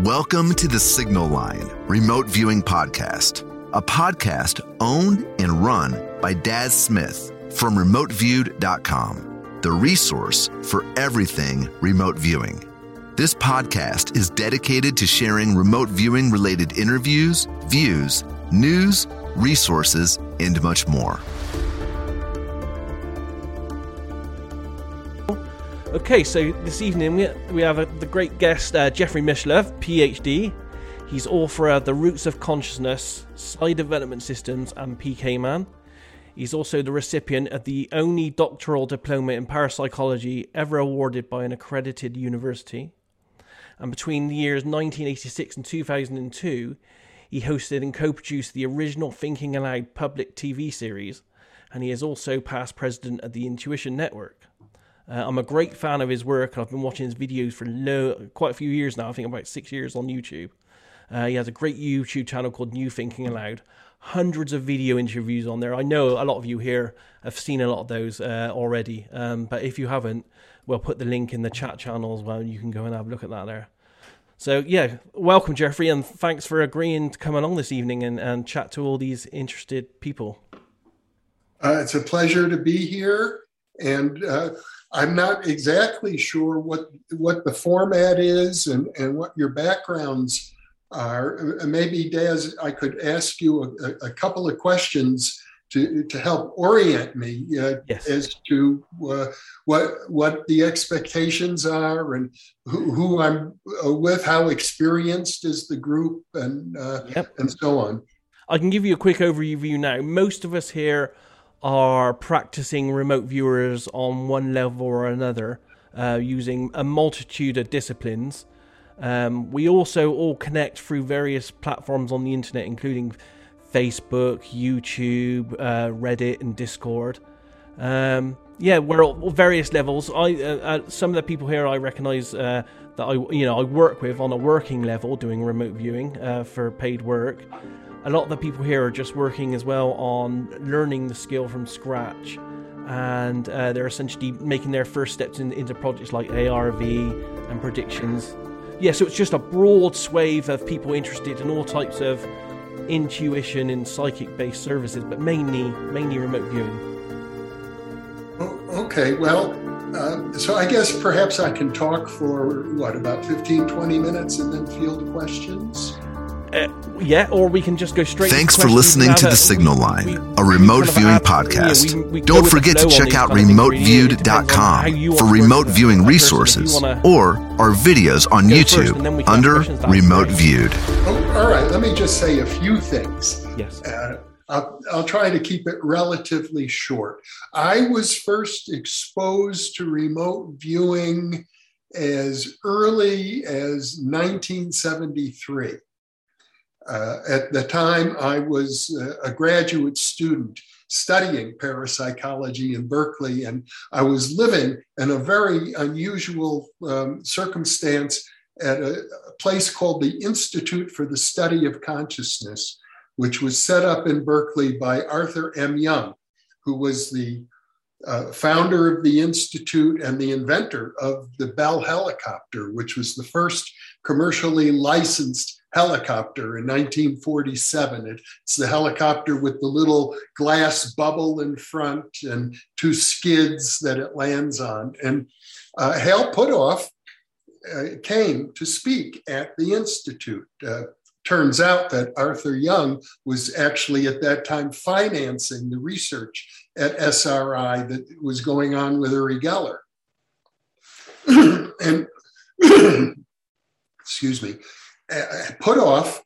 Welcome to the Signal Line Remote Viewing Podcast, a podcast owned and run by Daz Smith from remoteviewed.com, the resource for everything remote viewing. This podcast is dedicated to sharing remote viewing related interviews, views, news, resources, and much more. Okay, so this evening we, we have a, the great guest uh, Jeffrey Mishlove, PhD. He's author of The Roots of Consciousness, Psi Development Systems, and PK Man. He's also the recipient of the only doctoral diploma in parapsychology ever awarded by an accredited university. And between the years 1986 and 2002, he hosted and co produced the original Thinking Allowed public TV series, and he is also past president of the Intuition Network. Uh, I'm a great fan of his work. I've been watching his videos for lo- quite a few years now. I think about six years on YouTube. Uh, he has a great YouTube channel called New Thinking Allowed. Hundreds of video interviews on there. I know a lot of you here have seen a lot of those uh, already, um, but if you haven't, we'll put the link in the chat channel as well, and you can go and have a look at that there. So yeah, welcome Jeffrey, and thanks for agreeing to come along this evening and, and chat to all these interested people. Uh, it's a pleasure to be here, and uh, I'm not exactly sure what what the format is and, and what your backgrounds are. Maybe, Daz, I could ask you a, a couple of questions to, to help orient me uh, yes. as to uh, what what the expectations are and who, who, I'm uh, with, how experienced is the group, and uh, yep. and so on. I can give you a quick overview now. Most of us here are practicing remote viewers on one level or another uh, using a multitude of disciplines. Um, we also all connect through various platforms on the internet, including Facebook, YouTube, uh, Reddit, and Discord. Um, yeah, we're all various levels. I uh, uh, some of the people here I recognise uh, that I you know I work with on a working level, doing remote viewing uh, for paid work a lot of the people here are just working as well on learning the skill from scratch and uh, they're essentially making their first steps in, into projects like ARV and predictions. Yeah, so it's just a broad swathe of people interested in all types of intuition and psychic based services, but mainly mainly remote viewing. Oh, okay, well, uh, so I guess perhaps I can talk for what about 15, 20 minutes and then field questions? Uh, yeah, or we can just go straight. Thanks for listening to the Signal Line, we, a remote viewing podcast. Yeah, we, we Don't forget to check out remoteviewed.com for remote viewing resources or our videos on YouTube under Remote Viewed. Oh, all right, let me just say a few things. Yes. Uh, I'll, I'll, try to keep it relatively short. I was first exposed to remote viewing as early as 1973. Uh, at the time, I was a graduate student studying parapsychology in Berkeley, and I was living in a very unusual um, circumstance at a, a place called the Institute for the Study of Consciousness, which was set up in Berkeley by Arthur M. Young, who was the uh, founder of the Institute and the inventor of the Bell helicopter, which was the first commercially licensed helicopter in 1947. It's the helicopter with the little glass bubble in front and two skids that it lands on. And uh, Hal Puthoff uh, came to speak at the Institute. Uh, turns out that Arthur Young was actually at that time financing the research at SRI that was going on with Uri Geller. and excuse me, uh, Puthoff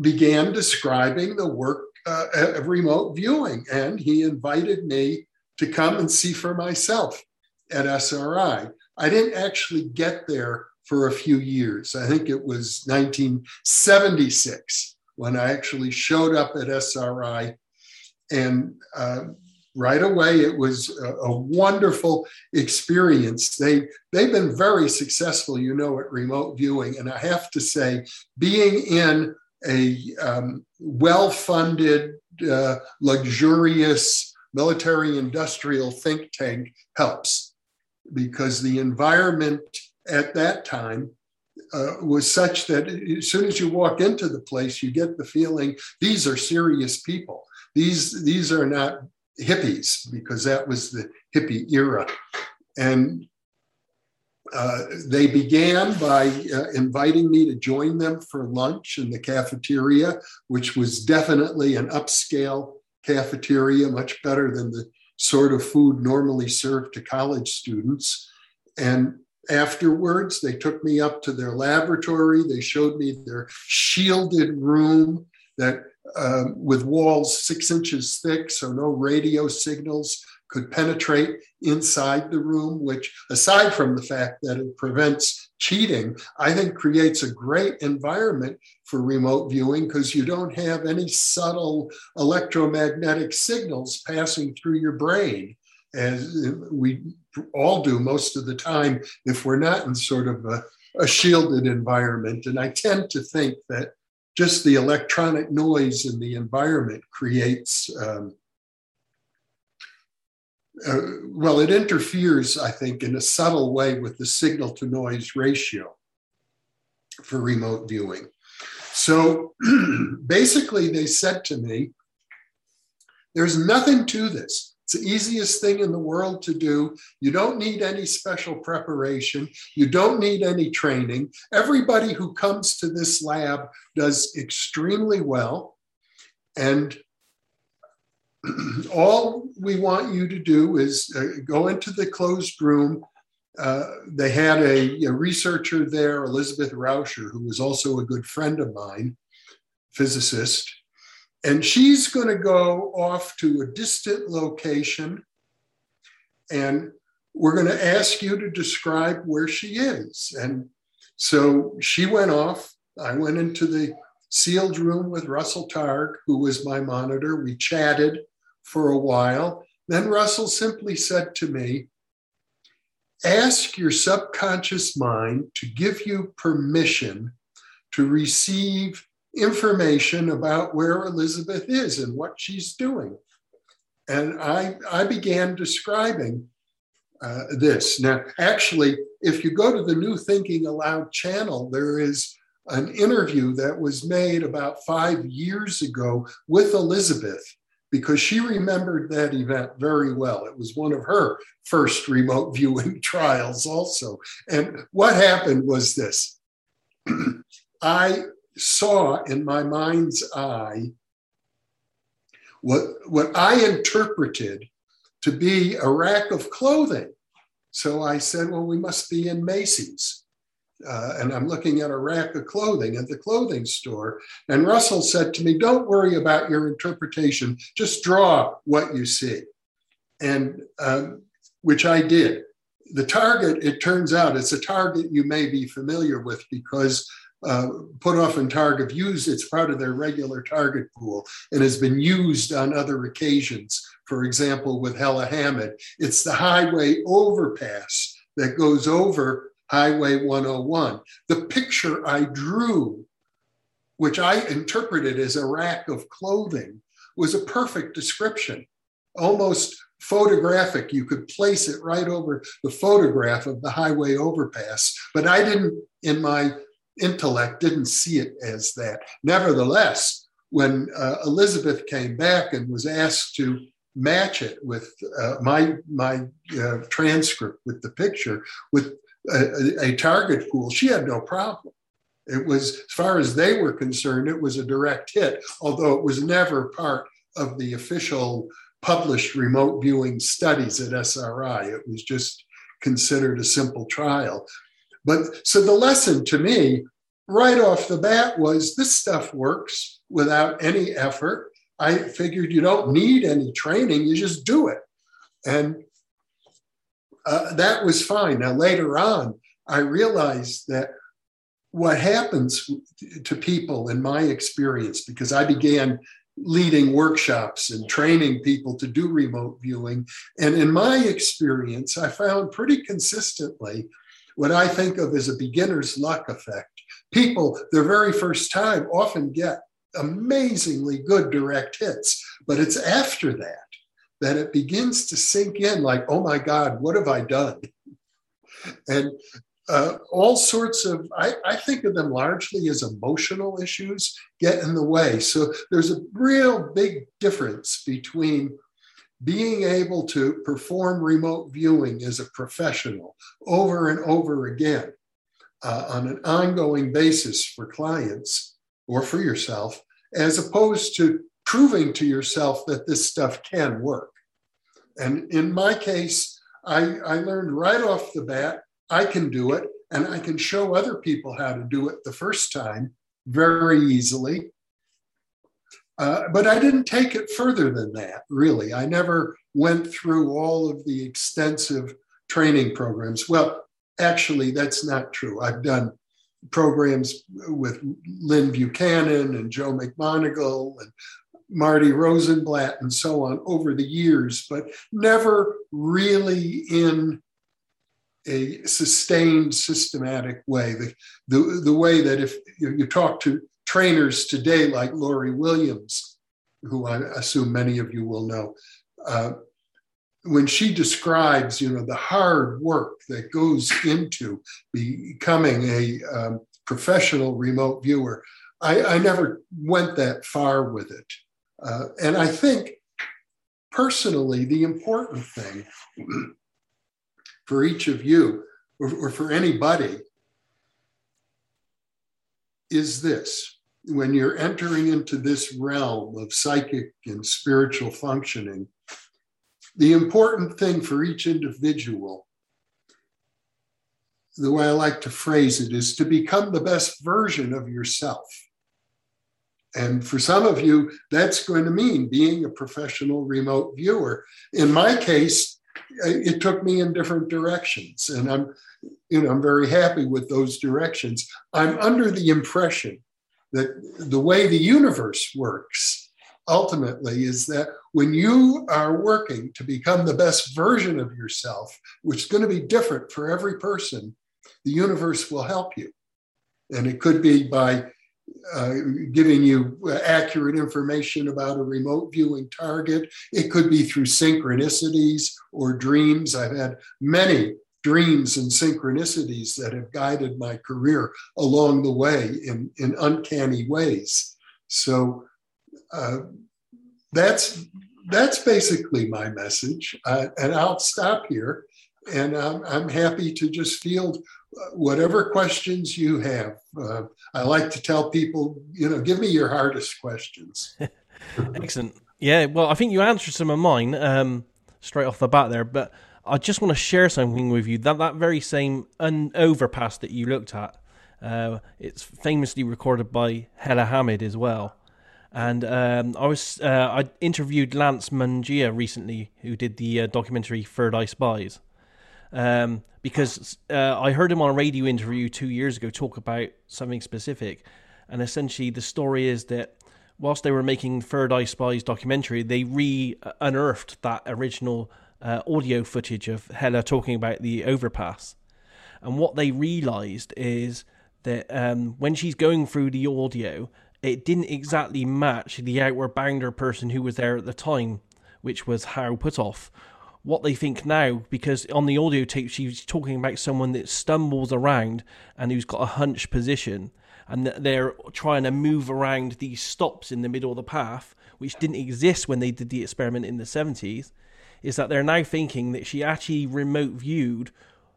began describing the work uh, of remote viewing, and he invited me to come and see for myself at SRI. I didn't actually get there for a few years. I think it was 1976 when I actually showed up at SRI. And uh, right away. It was a, a, wonderful experience. They they've been very successful, you know, at remote viewing, and I have to say, being in a um, well-funded, uh, luxurious military-industrial think tank helps because the environment at that time uh, was such that as soon as you walk into the place, you get the feeling these are serious people. These these are not hippies because that was the hippie era, and uh, they began by uh, inviting me to join them for lunch in the cafeteria, which was definitely an upscale cafeteria, much better than the sort of food normally served to college students. And afterwards, they took me up to their laboratory. They showed me their shielded room that um, with walls six inches thick, so no radio signals could penetrate inside the room, which, aside from the fact that it prevents cheating, I think creates a great environment for remote viewing because you don't have any subtle electromagnetic signals passing through your brain, as we all do most of the time if we're not in sort of a, a shielded environment. And I tend to think that just the electronic noise in the environment creates um, uh, well, it interferes, I think, in a subtle way with the signal to noise ratio for remote viewing. So basically, they said to me, there's nothing to this. It's the easiest thing in the world to do. You don't need any special preparation. You don't need any training. Everybody who comes to this lab does extremely well. And all we want you to do is uh, go into the closed room. Uh, they had a, a, researcher there, Elizabeth Rauscher, who was also a good friend of mine, physicist. And she's going to go off to a distant location and we're going to ask you to describe where she is. And so she went off. I went into the sealed room with Russell Targ, who was my monitor. We chatted for a while. Then Russell simply said to me, Ask your subconscious mind to give you permission to receive information about where Elizabeth is and what she's doing. And I, I began describing uh, this. Now, actually, if you go to the New Thinking Allowed channel, there is an interview that was made about five years ago with Elizabeth because she remembered that event very well. It was one of her first remote viewing trials, also. And what happened was this I saw in my mind's eye what, what I interpreted to be a rack of clothing. So I said, Well, we must be in Macy's uh, and I'm looking at a rack of clothing at the clothing store. And Russell said to me, Don't worry about your interpretation, just draw what you see. And um, which I did. The target, it turns out, it's a target you may be familiar with because uh, Puthoff and Targ have used it's part of their regular target pool and has been used on other occasions. For example, with Hella Hamid, it's the highway overpass that goes over Highway 101. The picture I drew, which I interpreted as a rack of clothing, was a perfect description, almost photographic. You could place it right over the photograph of the highway overpass, but I didn't, in my intellect, didn't see it as that. Nevertheless, when uh, Elizabeth came back and was asked to match it with uh, my my uh, transcript with the picture with a, a target pool, she had no problem. It was, as far as they were concerned, it was a direct hit, although it was never part of the official published remote viewing studies at SRI. It was just considered a simple trial. But so the lesson to me, right off the bat, was this stuff works without any effort. I figured you don't need any training, you just do it. And uh, that was fine. Now, later on, I realized that what happens to people in my experience, because I began leading workshops and training people to do remote viewing. And in my experience, I found pretty consistently what I think of as a beginner's luck effect. People, their very first time, often get amazingly good direct hits, but it's after that that it begins to sink in like, oh my God, what have I done? And uh, all sorts of, I, I, think of them largely as emotional issues get in the way. So there's a real big difference between being able to perform remote viewing as a professional over and over again uh, on an ongoing basis for clients or for yourself, as opposed to proving to yourself that this stuff can work. And in my case, I, I learned right off the bat I can do it, and I can show other people how to do it the first time very easily. Uh, but I didn't take it further than that, really. I never went through all of the extensive training programs. Well, actually, that's not true. I've done programs with Lynn Buchanan and Joe McMoneagle and Marty Rosenblatt and so on over the years, but never really in a sustained, systematic way. The, the, the way that if you talk to trainers today, like Lori Williams, who I assume many of you will know, uh, when she describes, you know, the hard work that goes into becoming a um, professional remote viewer, I, I, never went that far with it. Uh, and I think personally, the important thing for each of you or, or for anybody is this when you're entering into this realm of psychic and spiritual functioning, the important thing for each individual, the way I like to phrase it, is to become the best version of yourself. And for some of you, that's going to mean being a professional remote viewer. In my case, it took me in different directions and i'm you know i'm very happy with those directions i'm under the impression that the way the universe works ultimately is that when you are working to become the best version of yourself which is going to be different for every person the universe will help you and it could be by uh, giving you accurate information about a remote viewing target. It could be through synchronicities or dreams. I've had many dreams and synchronicities that have guided my career along the way in, in uncanny ways. So uh, that's that's basically my message, uh, and I'll stop here. And I'm, I'm happy to just field whatever questions you have. Uh, I like to tell people, you know, give me your hardest questions. Excellent. Yeah, well, I think you answered some of mine um, straight off the bat there, but I just want to share something with you. That that very same un- overpass that you looked at, uh, it's famously recorded by Hella Hamid as well. And um, I was uh, I interviewed Lance Mungia recently, who did the uh, documentary Third Eye Spies um, because uh, I heard him on a radio interview two years ago talk about something specific, and essentially the story is that whilst they were making Third Eye Spies documentary, they re-unearthed that original uh, audio footage of Hella talking about the overpass, and what they realised is that um, when she's going through the audio, it didn't exactly match the Outward Bounder person who was there at the time, which was Hal Puthoff what they think now because on the audio tape she's talking about someone that stumbles around and who's got a hunched position and that they're trying to move around these stops in the middle of the path which didn't exist when they did the experiment in the 70s is that they're now thinking that she actually remote viewed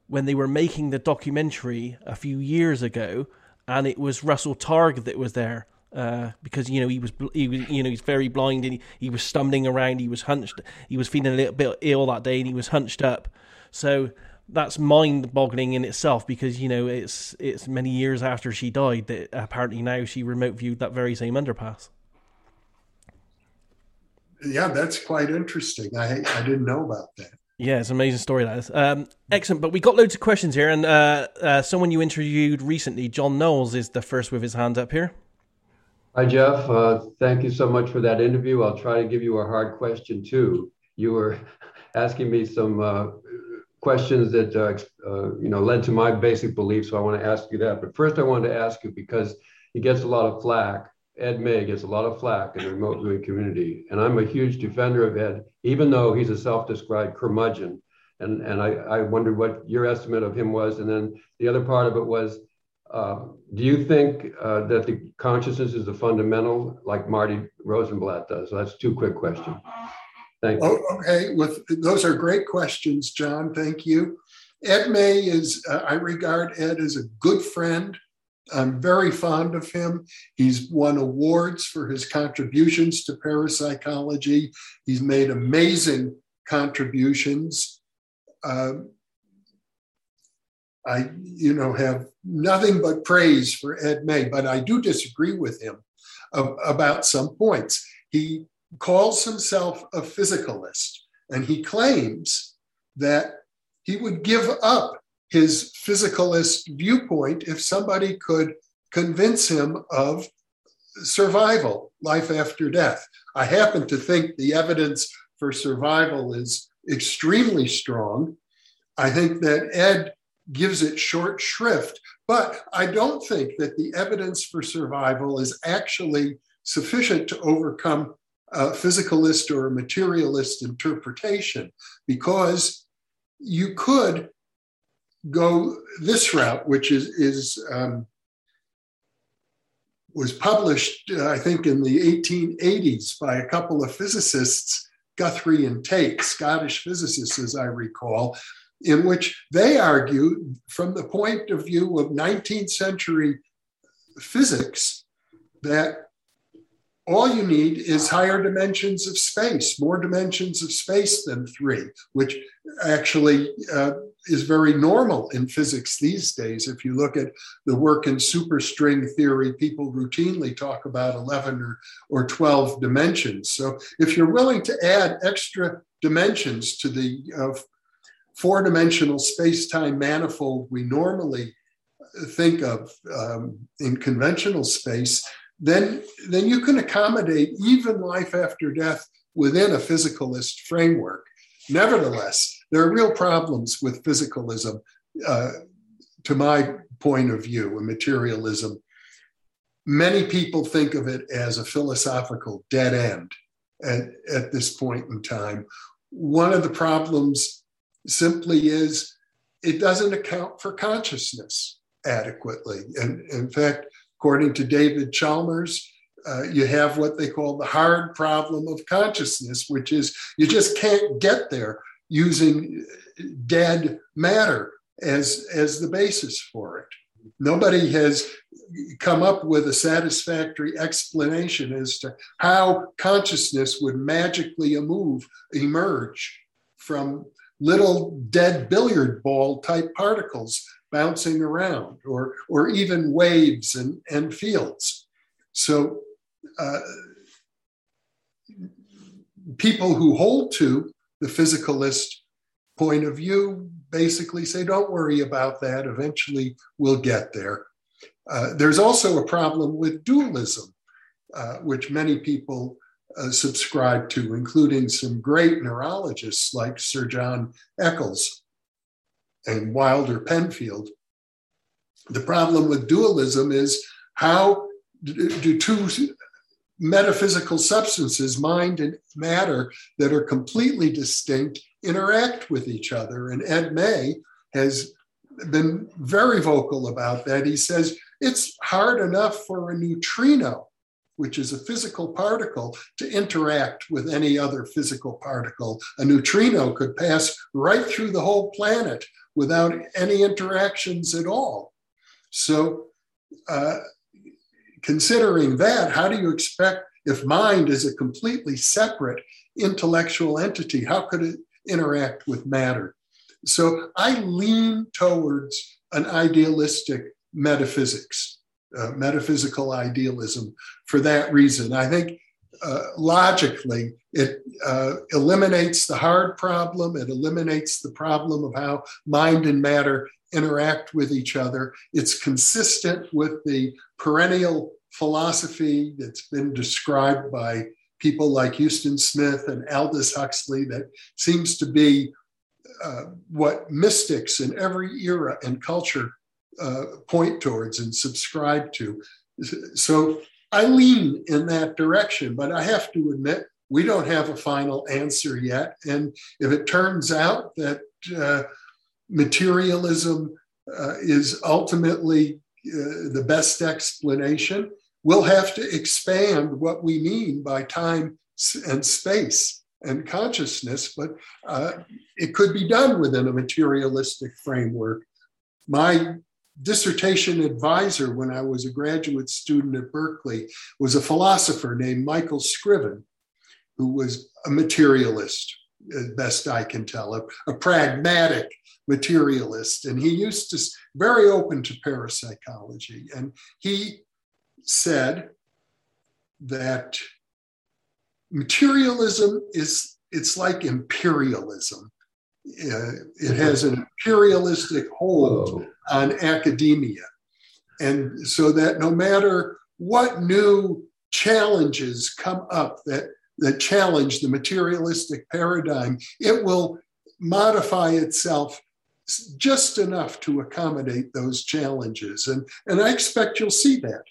when they were making the documentary a few years ago and it was Russell Targ that was there uh, because you know he was he was you know he's very blind and he, he was stumbling around. He was hunched. He was feeling a little bit ill that day and he was hunched up. So that's mind-boggling in itself because you know it's it's many years after she died that apparently now she remote viewed that very same underpass. Yeah, that's quite interesting. I I didn't know about that. Yeah, it's an amazing story, that is. Um, excellent. But we got loads of questions here, and uh, uh, someone you interviewed recently, John Knowles, is the first with his hand up here. Hi, Jeff. Uh, thank you so much for that interview. I'll try to give you a hard question too. You were asking me some uh, questions that uh, uh, you know led to my basic beliefs, so I want to ask you that. But first, I wanted to ask you because he gets a lot of flack. Ed May gets a lot of flack in the remote viewing community, and I'm a huge defender of Ed, even though he's a self-described curmudgeon And, and I, I wondered what your estimate of him was. And then the other part of it was uh, do you think uh, that the consciousness is a fundamental like Marty Rosenblatt does? So that's two quick questions. Thank you. Oh, okay, with those are great questions, John. Thank you. Ed May is, uh, I regard Ed as a good friend. I'm very fond of him. He's won awards for his contributions to parapsychology. He's made amazing contributions. Uh, I, you know, have nothing but praise for Ed May, but I do disagree with him about some points. He calls himself a physicalist, and he claims that he would give up his physicalist viewpoint if somebody could convince him of survival, life after death. I happen to think the evidence for survival is extremely strong. I think that Ed gives it short shrift, but I don't think that the evidence for survival is actually sufficient to overcome a physicalist or a materialist interpretation because you could go this route, which is, is um, was published, uh, I think, in the 1880s by a couple of physicists, Guthrie and Tait, Scottish physicists, as I recall, in which they argue from the point of view of 19th century physics that all you need is higher dimensions of space, more dimensions of space than three, which actually uh, is very normal in physics these days. If you look at the work in superstring theory, people routinely talk about 11 or, or 12 dimensions. So if you're willing to add extra dimensions to the uh, four dimensional space time manifold we normally think of um, in conventional space, then, then you can accommodate even life after death within a physicalist framework. Nevertheless, there are real problems with physicalism, uh, to my point of view, and materialism. Many people think of it as a philosophical dead end at, at this point in time. One of the problems simply is it doesn't account for consciousness adequately. And in fact, according to David Chalmers, uh, you have what they call the hard problem of consciousness, which is you just can't get there using dead matter as, as the basis for it. Nobody has come up with a satisfactory explanation as to how consciousness would magically move, emerge from little dead billiard ball type particles bouncing around, or, or even waves and, and fields. So, uh, people who hold to the physicalist point of view basically say, don't worry about that. Eventually, we'll get there. Uh, there's also a problem with dualism, uh, which many people uh, subscribe to, including some great neurologists like Sir John Eccles and Wilder Penfield. The problem with dualism is how do two metaphysical substances, mind and matter, that are completely distinct interact with each other? And Ed May has been very vocal about that. He says it's hard enough for a neutrino which is a physical particle, to interact with any other physical particle. A neutrino could pass right through the whole planet without any interactions at all. So, uh, considering that, how do you expect if mind is a completely separate intellectual entity, how could it interact with matter? So, I lean towards an idealistic metaphysics uh, metaphysical idealism for that reason. I think uh, logically, it uh, eliminates the hard problem. It eliminates the problem of how mind and matter interact with each other. It's consistent with the perennial philosophy that's been described by people like Huston Smith and Aldous Huxley that seems to be uh, what mystics in every era and culture uh, point towards and subscribe to. So I lean in that direction, but I have to admit, we don't have a final answer yet. And if it turns out that uh, materialism uh, is ultimately uh, the best explanation, we'll have to expand what we mean by time and space and consciousness, but uh, it could be done within a materialistic framework. My dissertation advisor when I was a graduate student at Berkeley was a philosopher named Michael Scriven, who was a materialist, as best I can tell, a, a pragmatic materialist. And he used to, very open to parapsychology. And he said that materialism is, it's like imperialism. Uh, it has an imperialistic hold on academia. And so that no matter what new challenges come up that, that challenge the materialistic paradigm, it will modify itself just enough to accommodate those challenges. And, and I expect you'll see that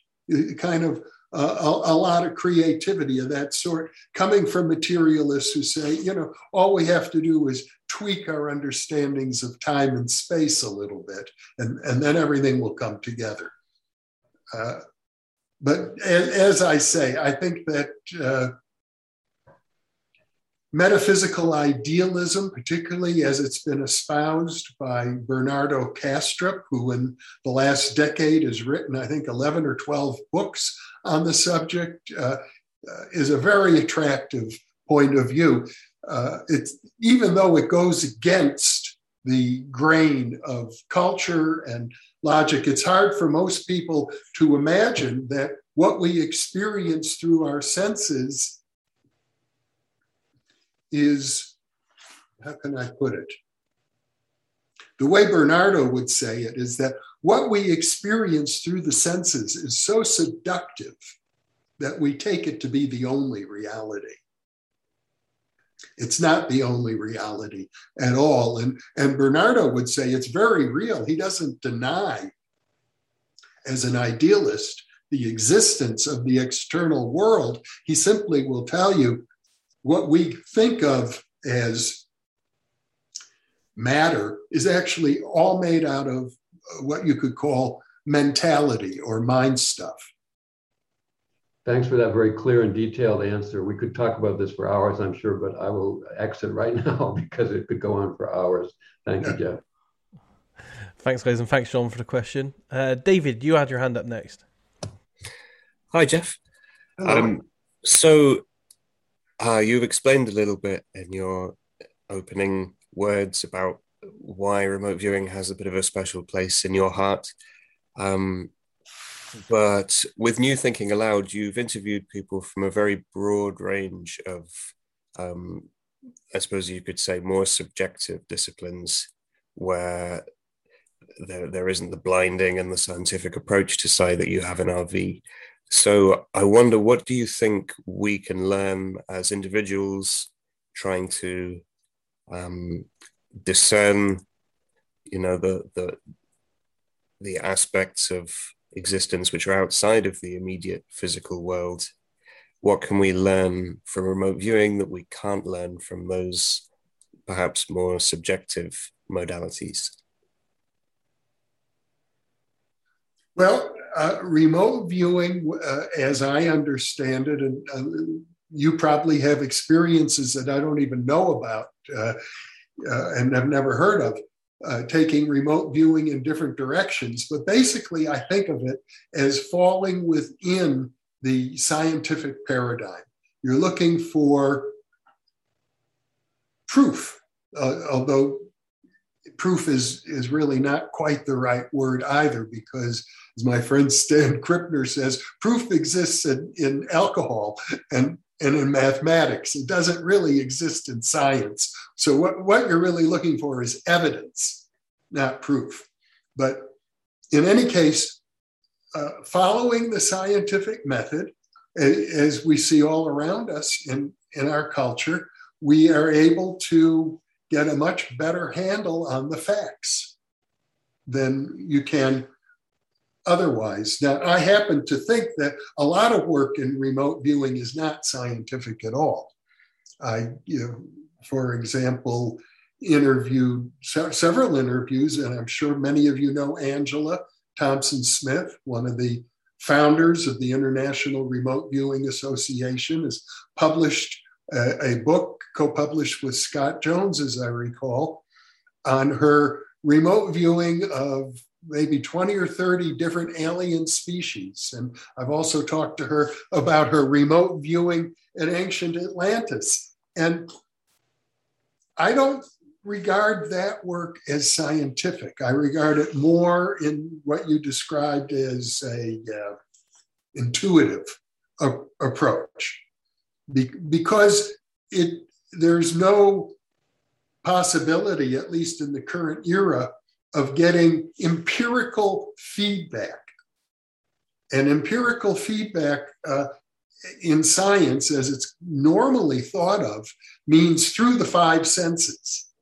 kind of uh, a, a, lot of creativity of that sort coming from materialists who say, you know, all we have to do is tweak our understandings of time and space a little bit, and, and then everything will come together. Uh, but as, as, I say, I think that uh, metaphysical idealism, particularly as it's been espoused by Bernardo Kastrup, who in the last decade has written, I think, 11 or 12 books on the subject, uh, uh, is a very attractive point of view. Uh, it's, even though it goes against the grain of culture and logic, it's hard for most people to imagine that what we experience through our senses is, how can I put it? The way Bernardo would say it is that what we experience through the senses is so seductive that we take it to be the only reality. It's not the only reality at all. And, and Bernardo would say it's very real. He doesn't deny, as an idealist, the existence of the external world. He simply will tell you what we think of as matter is actually all made out of what you could call mentality or mind stuff. Thanks for that very clear and detailed answer. We could talk about this for hours, I'm sure, but I will exit right now because it could go on for hours. Thank you, Jeff. Thanks, guys, and thanks, John, for the question. Uh, David, you had your hand up next. Hi, Jeff. Um, so, uh, you've explained a little bit in your opening words about why remote viewing has a bit of a special place in your heart. Um, but with New Thinking Allowed, you've interviewed people from a very broad range of, um, I suppose you could say, more subjective disciplines where there, there isn't the blinding and the scientific approach to say that you have an RV. So I wonder, what do you think we can learn as individuals trying to um, discern, you know, the the the aspects of existence which are outside of the immediate physical world? What can we learn from remote viewing that we can't learn from those perhaps more subjective modalities? Well, uh, remote viewing, uh, as I understand it, and uh, you probably have experiences that I don't even know about uh, uh, and have never heard of, taking remote viewing in different directions. But basically, I think of it as falling within the scientific paradigm. You're looking for proof, although proof is, is really not quite the right word either, because as my friend Stan Krippner says, proof exists in, in alcohol and, and in mathematics. It doesn't really exist in science. So, what, what you're really looking for is evidence, not proof. But in any case, uh, following the scientific method, as we see all around us in, in our culture, we are able to get a much better handle on the facts than you can otherwise. Now, I happen to think that a lot of work in remote viewing is not scientific at all. I, you know, for example, interviewed several interviews, and I'm sure many of you know Angela Thompson Smith, one of the founders of the International Remote Viewing Association, has published a, book co published with Scott Jones, as I recall, on her remote viewing of maybe 20 or 30 different alien species. And I've also talked to her about her remote viewing in ancient Atlantis. And I don't regard that work as scientific. I regard it more in what you described as a uh, intuitive a- approach, Be- because it there's no possibility, at least in the current era, of getting empirical feedback. And empirical feedback uh, in science, as it's normally thought of, means through the five senses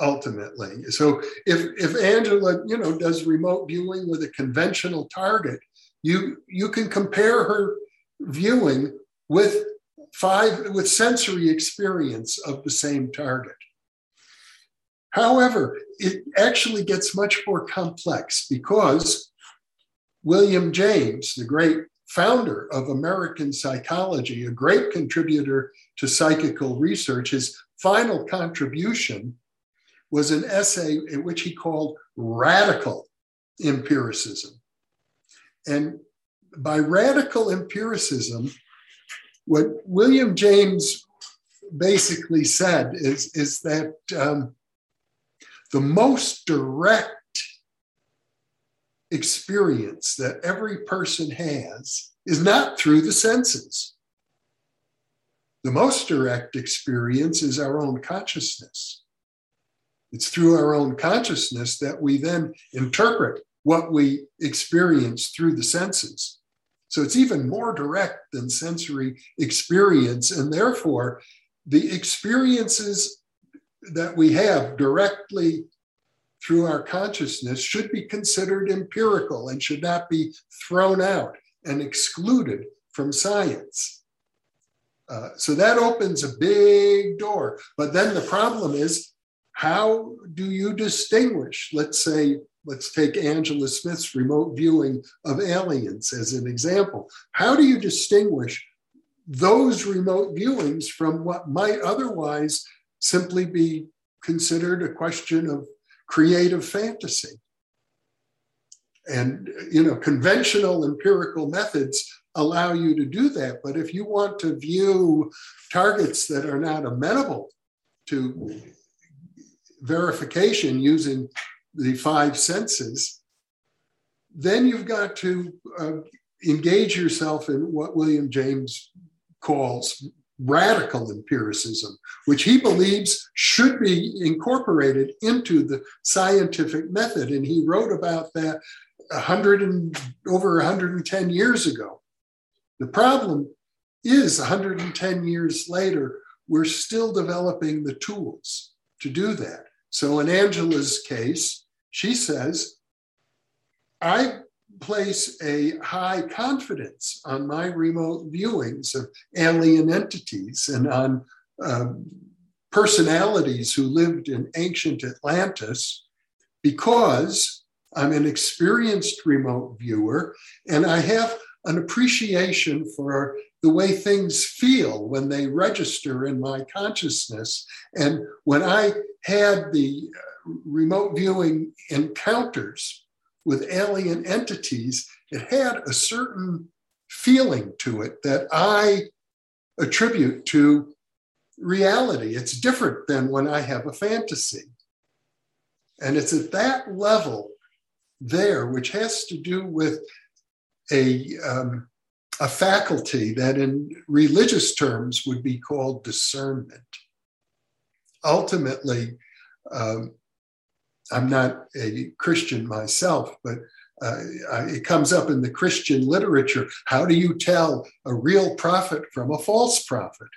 ultimately. So if if Angela, you know, does remote viewing with a conventional target, you you can compare her viewing with five with sensory experience of the same target. However, it actually gets much more complex because William James, the great founder of American psychology, a great contributor to psychical research, his final contribution was an essay in which he called radical empiricism. And by radical empiricism, what William James basically said is, is that um, the most direct experience that every person has is not through the senses. The most direct experience is our own consciousness. It's through our own consciousness that we then interpret what we experience through the senses. So it's even more direct than sensory experience. And therefore, the experiences that we have directly through our consciousness should be considered empirical and should not be thrown out and excluded from science. Uh, so that opens a big door. But then the problem is how do you distinguish, let's say, let's take Angela Smith's remote viewing of aliens as an example. How do you distinguish those remote viewings from what might otherwise simply be considered a question of creative fantasy? And, you know, conventional empirical methods allow you to do that. But if you want to view targets that are not amenable to verification using the five senses, then you've got to uh, engage yourself in what William James calls radical empiricism, which he believes should be incorporated into the scientific method. And he wrote about that 100 and over 110 years ago. The problem is 110 years later, we're still developing the tools to do that. So in Angela's case, she says, I place a high confidence on my remote viewings of alien entities and on um, personalities who lived in ancient Atlantis because I'm an experienced remote viewer and I have an appreciation for the way things feel when they register in my consciousness. And when I had the uh, remote viewing encounters with alien entities, it had a certain feeling to it that I attribute to reality. It's different than when I have a fantasy. And it's at that level there, which has to do with a, um, a faculty that in religious terms would be called discernment. Ultimately, um, I'm not a Christian myself, but uh, it comes up in the Christian literature. How do you tell a real prophet from a false prophet?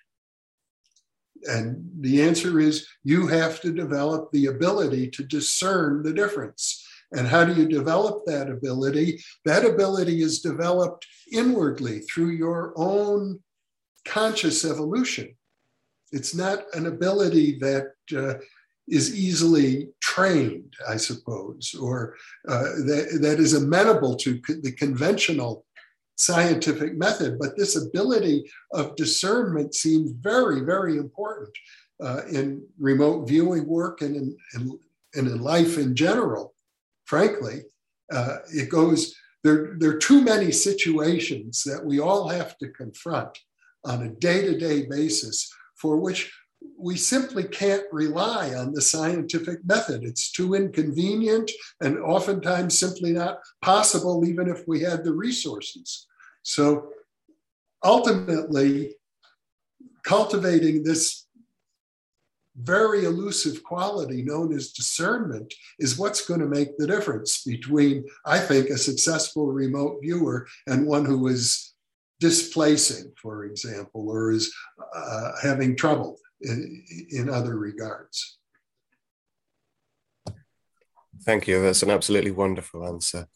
And the answer is you have to develop the ability to discern the difference. And how do you develop that ability? That ability is developed inwardly through your own conscious evolution. It's not an ability that uh, is easily trained, I suppose, or uh, that, that is amenable to the conventional scientific method. But this ability of discernment seems very, very important uh, in remote viewing work and in, in, and in life in general, frankly. Uh, it goes, there, there are too many situations that we all have to confront on a day to day basis for which we simply can't rely on the scientific method. It's too inconvenient and oftentimes simply not possible, even if we had the resources. So ultimately, cultivating this very elusive quality known as discernment is what's going to make the difference between, I think, a successful remote viewer and one who is displacing, for example, or is uh, having trouble in, in other regards. Thank you. That's an absolutely wonderful answer.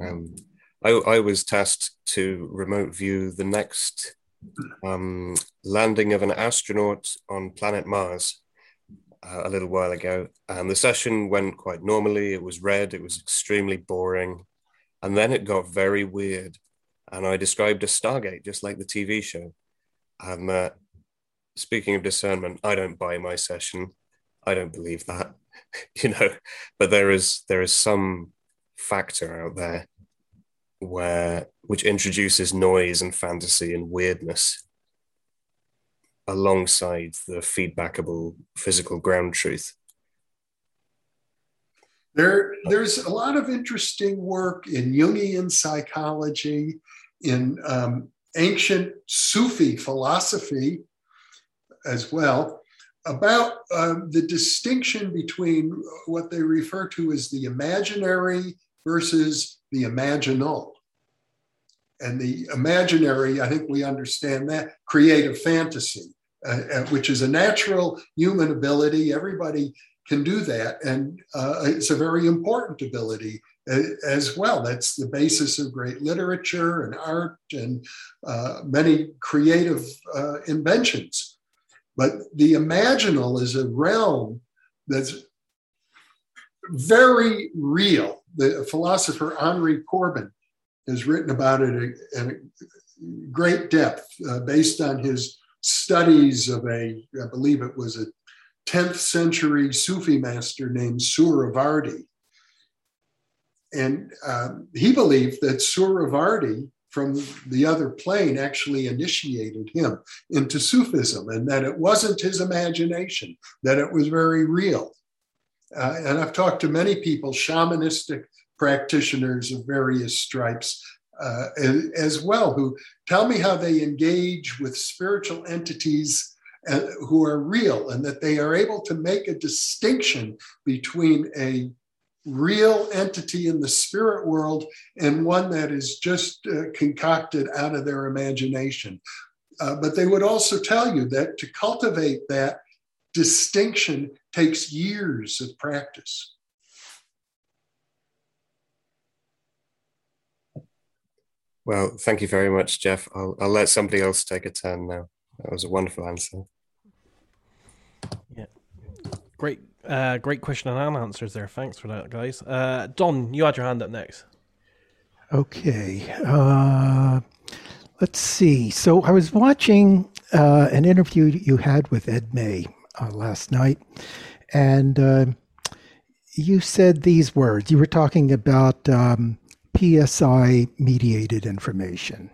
Um, I, I, was tasked to remote view the next um, landing of an astronaut on planet Mars uh, a little while ago. And the session went quite normally. It was red, it was extremely boring. And then it got very weird. And I described a Stargate, just like the TV show. And uh, speaking of discernment, I don't buy my session. I don't believe that, you know. But there is there is some factor out there where which introduces noise and fantasy and weirdness alongside the feedbackable physical ground truth. There, there's a lot of interesting work in Jungian psychology, in um, ancient Sufi philosophy, as well about um, the distinction between what they refer to as the imaginary versus the imaginal. And the imaginary, I think we understand that, creative fantasy, uh, uh which is a natural human ability. Everybody can do that. And uh, it's a very important ability uh, as well. That's the basis of great literature and art and uh, many creative uh, inventions. But the imaginal is a realm that's very real. The philosopher Henri Corbin has written about it in great depth uh, based on his studies of a, I believe it was a 10th century Sufi master named Suhrawardi. And um, he believed that Suhrawardi from the other plane actually initiated him into Sufism and that it wasn't his imagination, that it was very real. Uh, and I've talked to many people, shamanistic practitioners of various stripes uh, as well, who tell me how they engage with spiritual entities uh, who are real and that they are able to make a distinction between a real entity in the spirit world and one that is just uh, concocted out of their imagination. Uh, but they would also tell you that to cultivate that distinction takes years of practice. Well, thank you very much, Jeff. I'll, I'll let somebody else take a turn now. That was a wonderful answer. Yeah. Great uh, great question and answers there. Thanks for that, guys. Uh, Don, you had your hand up next. Okay. Uh, let's see. So I was watching uh, an interview you had with Ed May uh, last night, and uh, you said these words. You were talking about um, PSI mediated information.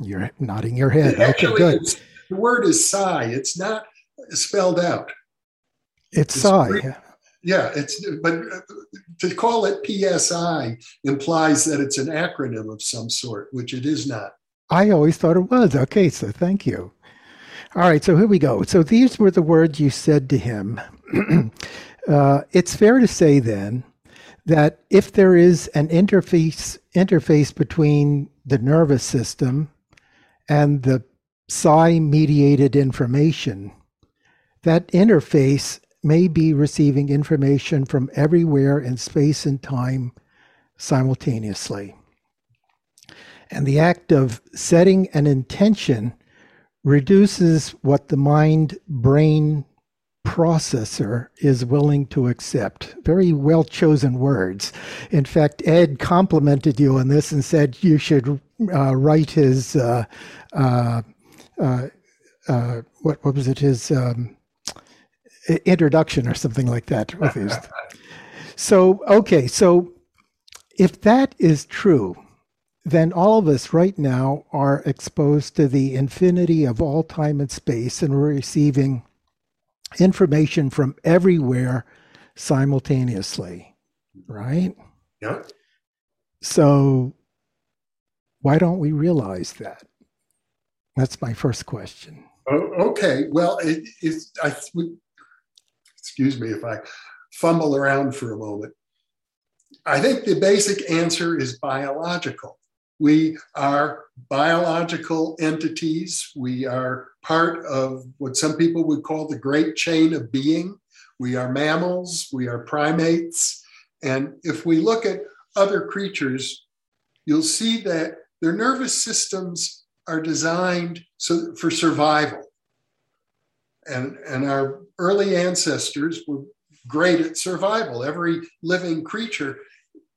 You're nodding your head. Actually, okay, good. The word is psi. It's not spelled out. It's, it's psi. yeah, it's but uh, to call it PSI implies that it's an acronym of some sort, which it is not. I always thought it was. Okay, so thank you. All right, so here we go. So these were the words you said to him. uh, it's fair to say then that if there is an interface interface between the nervous system and the psi mediated information, that interface may be receiving information from everywhere in space and time simultaneously. And the act of setting an intention reduces what the mind brain processor is willing to accept. Very well chosen words. In fact, Ed complimented you on this and said you should uh, write his uh, uh, uh, uh what what was it his um, introduction or something like that. so okay, so if that is true, then all of us right now are exposed to the infinity of all time and space, and we're receiving information from everywhere simultaneously, right? Yeah. So, why don't we realize that? That's my first question. Oh, okay. Well, it, it's, I, excuse me if I fumble around for a moment. I think the basic answer is biological. We are biological entities. We are part of what some people would call the great chain of being. We are mammals, we are primates. And if we look at other creatures, you'll see that their nervous systems are designed so, for survival. And, and our early ancestors were great at survival. Every living creature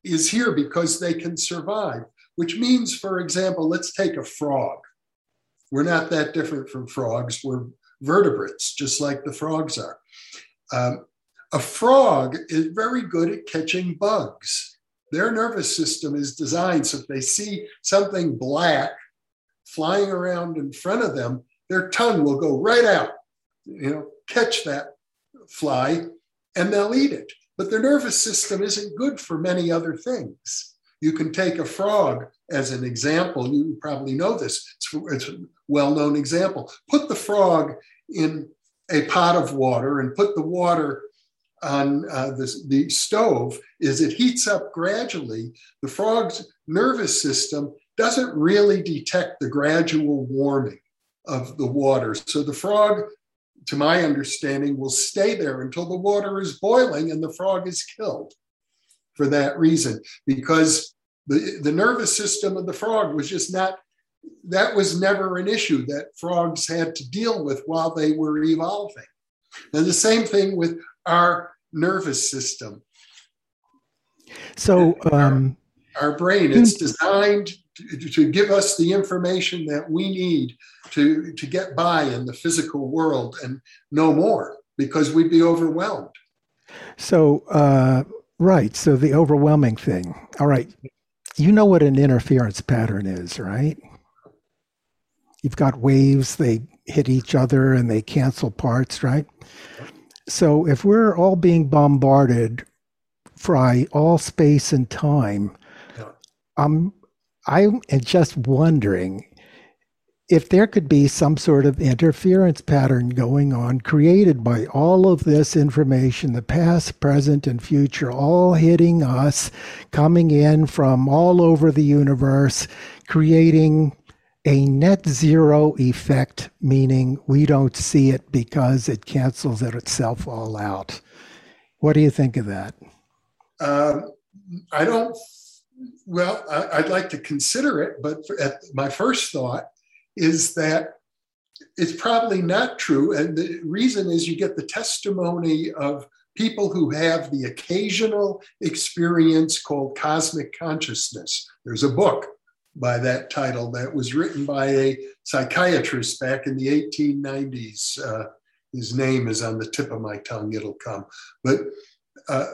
is here because they can survive, which means, for example, let's take a frog. We're not that different from frogs. We're vertebrates, just like the frogs are. Um, a frog is very good at catching bugs. Their nervous system is designed so if they see something black flying around in front of them, their tongue will go right out, you know, catch that fly, and they'll eat it. But their nervous system isn't good for many other things. You can take a frog as an example. You probably know this. It's, it's a well-known example. Put the frog in a pot of water and put the water on uh, the, the stove. As it heats up gradually, the frog's nervous system doesn't really detect the gradual warming of the water. So the frog, to my understanding, will stay there until the water is boiling and the frog is killed for that reason, because the, the nervous system of the frog was just not, that was never an issue that frogs had to deal with while they were evolving. And the same thing with our nervous system. So, um, our, our brain, it's designed to, to give us the information that we need to, to get by in the physical world and no more because we'd be overwhelmed. So, uh, right. So, the overwhelming thing. All right. You know what an interference pattern is, right? You've got waves, they hit each other and they cancel parts, right? So, if we're all being bombarded by all space and time, I'm um, I'm just wondering if there could be some sort of interference pattern going on created by all of this information, the past, present, and future, all hitting us, coming in from all over the universe, creating a net zero effect, meaning we don't see it because it cancels it itself all out. What do you think of that? Uh, I don't well, I, would like to consider it, but at, my first thought is that it's probably not true. And the reason is you get the testimony of people who have the occasional experience called cosmic consciousness. There's a book by that title that was written by a psychiatrist back in the 1890s. Uh, his name is on the tip of my tongue, it'll come. But uh,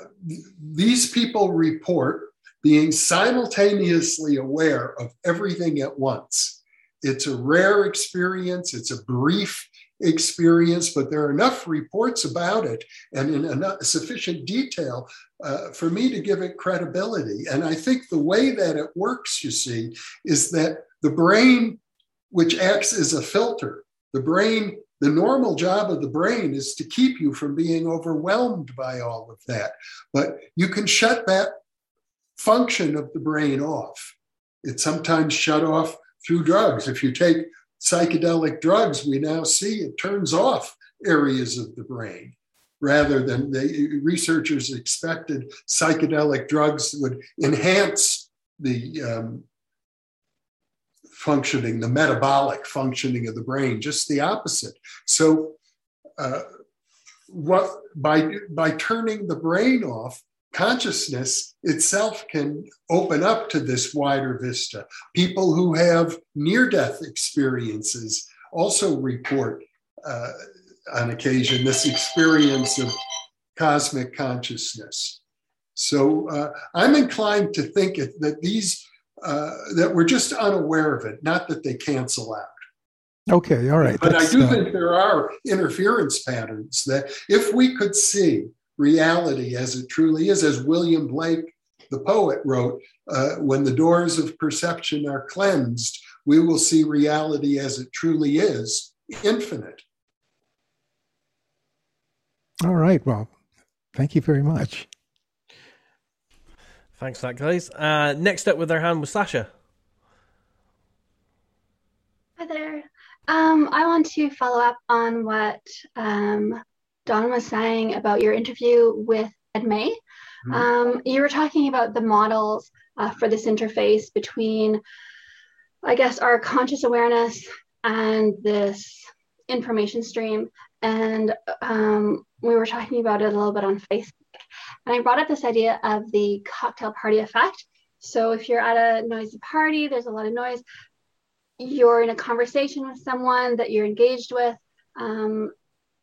these people report being simultaneously aware of everything at once. It's a rare experience, it's a brief experience, but there are enough reports about it and in enough, sufficient detail uh, for me to give it credibility. And I think the way that it works, you see, is that the brain, which acts as a filter, the brain the normal job of the brain is to keep you from being overwhelmed by all of that. But you can shut that function of the brain off. It's sometimes shut off through drugs. If you take psychedelic drugs, we now see it turns off areas of the brain rather than the researchers expected psychedelic drugs would enhance the um, functioning, the metabolic functioning of the brain, just the opposite. So, uh, what by by turning the brain off, consciousness itself can open up to this wider vista. People who have near death experiences also report uh, on occasion this experience of cosmic consciousness. So uh, I'm inclined to think that these uh, that we're just unaware of it, not that they cancel out. Okay, all right. But That's, I do uh, think there are interference patterns that if we could see reality as it truly is, as William Blake, the poet, wrote, uh, when the doors of perception are cleansed, we will see reality as it truly is, infinite. All right. Well, thank you very much. Thanks for that, guys. Uh, next up with their hand was Sasha. Hi there. Um, I want to follow up on what um, Don was saying about your interview with Ed May. Mm-hmm. Um, you were talking about the models uh, for this interface between, I guess, our conscious awareness and this information stream. And um, we were talking about it a little bit on Facebook. And I brought up this idea of the cocktail party effect. So if you're at a noisy party, there's a lot of noise, you're in a conversation with someone that you're engaged with, um,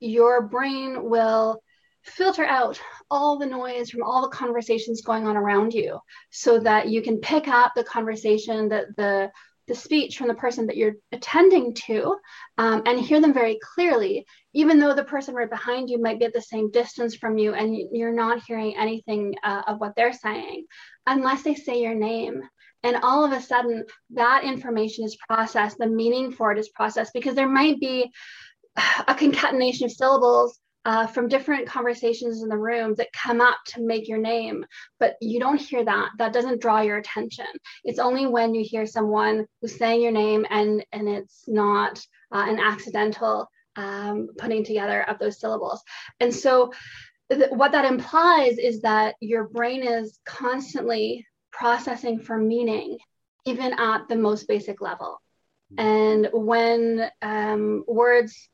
your brain will filter out all the noise from all the conversations going on around you so that you can pick up the conversation that the the speech from the person that you're attending to um, and hear them very clearly, even though the person right behind you might be at the same distance from you and you're not hearing anything uh, of what they're saying, unless they say your name. And all of a sudden, that information is processed, the meaning for it is processed because there might be a concatenation of syllables uh, from different conversations in the room that come up to make your name, but you don't hear that. That doesn't draw your attention. It's only when you hear someone who's saying your name and and it's not uh, an accidental um, putting together of those syllables. And so, th- what that implies is that your brain is constantly processing for meaning, even at the most basic level. And when um, words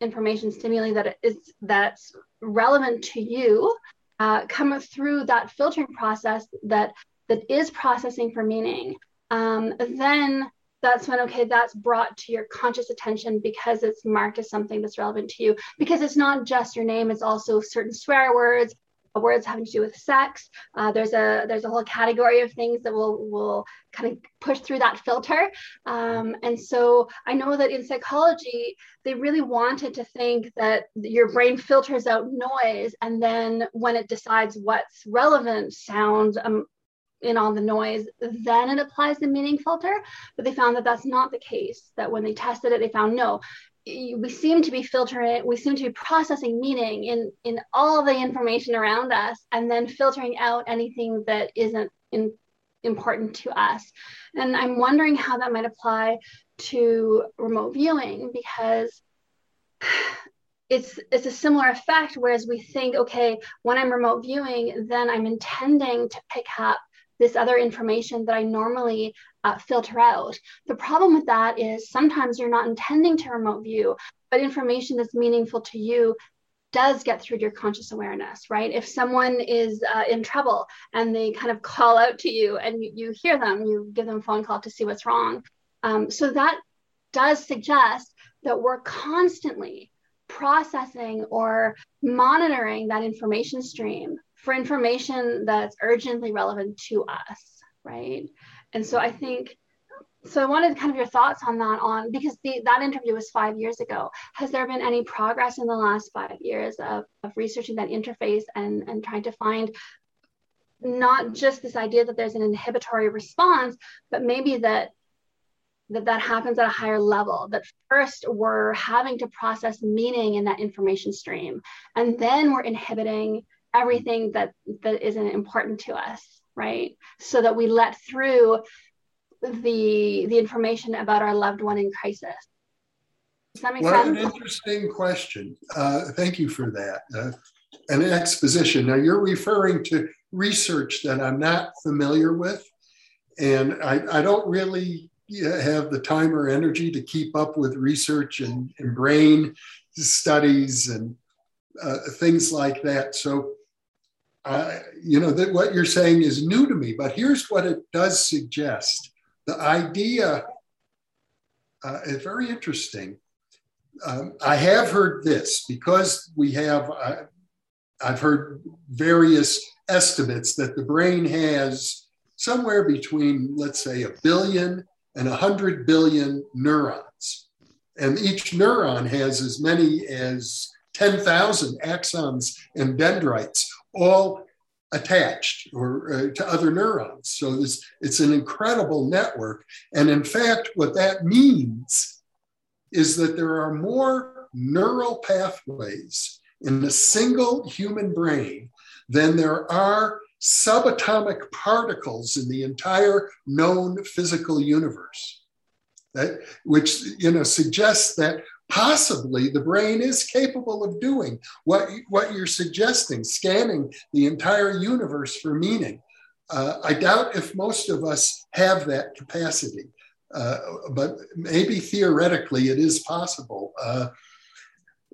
information stimuli that is that's relevant to you uh, come through that filtering process that that is processing for meaning um, then that's when okay that's brought to your conscious attention because it's marked as something that's relevant to you. Because it's not just your name it's also certain swear words words having to do with sex. Uh, there's a there's a whole category of things that will will kind of push through that filter. Um, and so I know that in psychology they really wanted to think that your brain filters out noise, and then when it decides what's relevant sound. Um, in all the noise, then it applies the meaning filter. But they found that that's not the case. That when they tested it, they found no, we seem to be filtering we seem to be processing meaning in in all the information around us and then filtering out anything that isn't in, important to us. And i'm wondering how that might apply to remote viewing because it's it's a similar effect whereas we think okay when i'm remote viewing then i'm intending to pick up this other information that I normally uh, filter out. The problem with that is sometimes you're not intending to remote view, but information that's meaningful to you does get through your conscious awareness, right? If someone is uh, in trouble and they kind of call out to you and you, you hear them, you give them a phone call to see what's wrong. Um, so that does suggest that we're constantly processing or monitoring that information stream for information that's urgently relevant to us, right? And so I think so I wanted kind of your thoughts on that on because the, that interview was five years ago. Has there been any progress in the last five years of, of researching that interface and, and trying to find not just this idea that there's an inhibitory response, but maybe that that that happens at a higher level that first we're having to process meaning in that information stream and then we're inhibiting everything that that isn't important to us right? So that we let through the the information about our loved one in crisis. Does that make well, sense? an interesting question. Uh, thank you for that. Uh, an exposition. Now you're referring to research that i'm not familiar with and i, I don't really have the time or energy to keep up with research and, and brain studies and uh, things like that. So, uh, you know, that what you're saying is new to me, but here's what it does suggest. The idea uh, is very interesting. Um, I have heard this because we have, uh, I've heard various estimates that the brain has somewhere between, let's say, a billion and a 100 billion neurons. And each neuron has as many as 10,000 axons and dendrites, all attached or uh, to other neurons. So this, it's an incredible network. And in fact, what that means is that there are more neural pathways in a single human brain than there are subatomic particles in the entire known physical universe. That, which you know suggests that possibly the brain is capable of doing what, what you're suggesting, scanning the entire universe for meaning. Uh, I doubt if most of us have that capacity, uh, but maybe theoretically it is possible. Uh,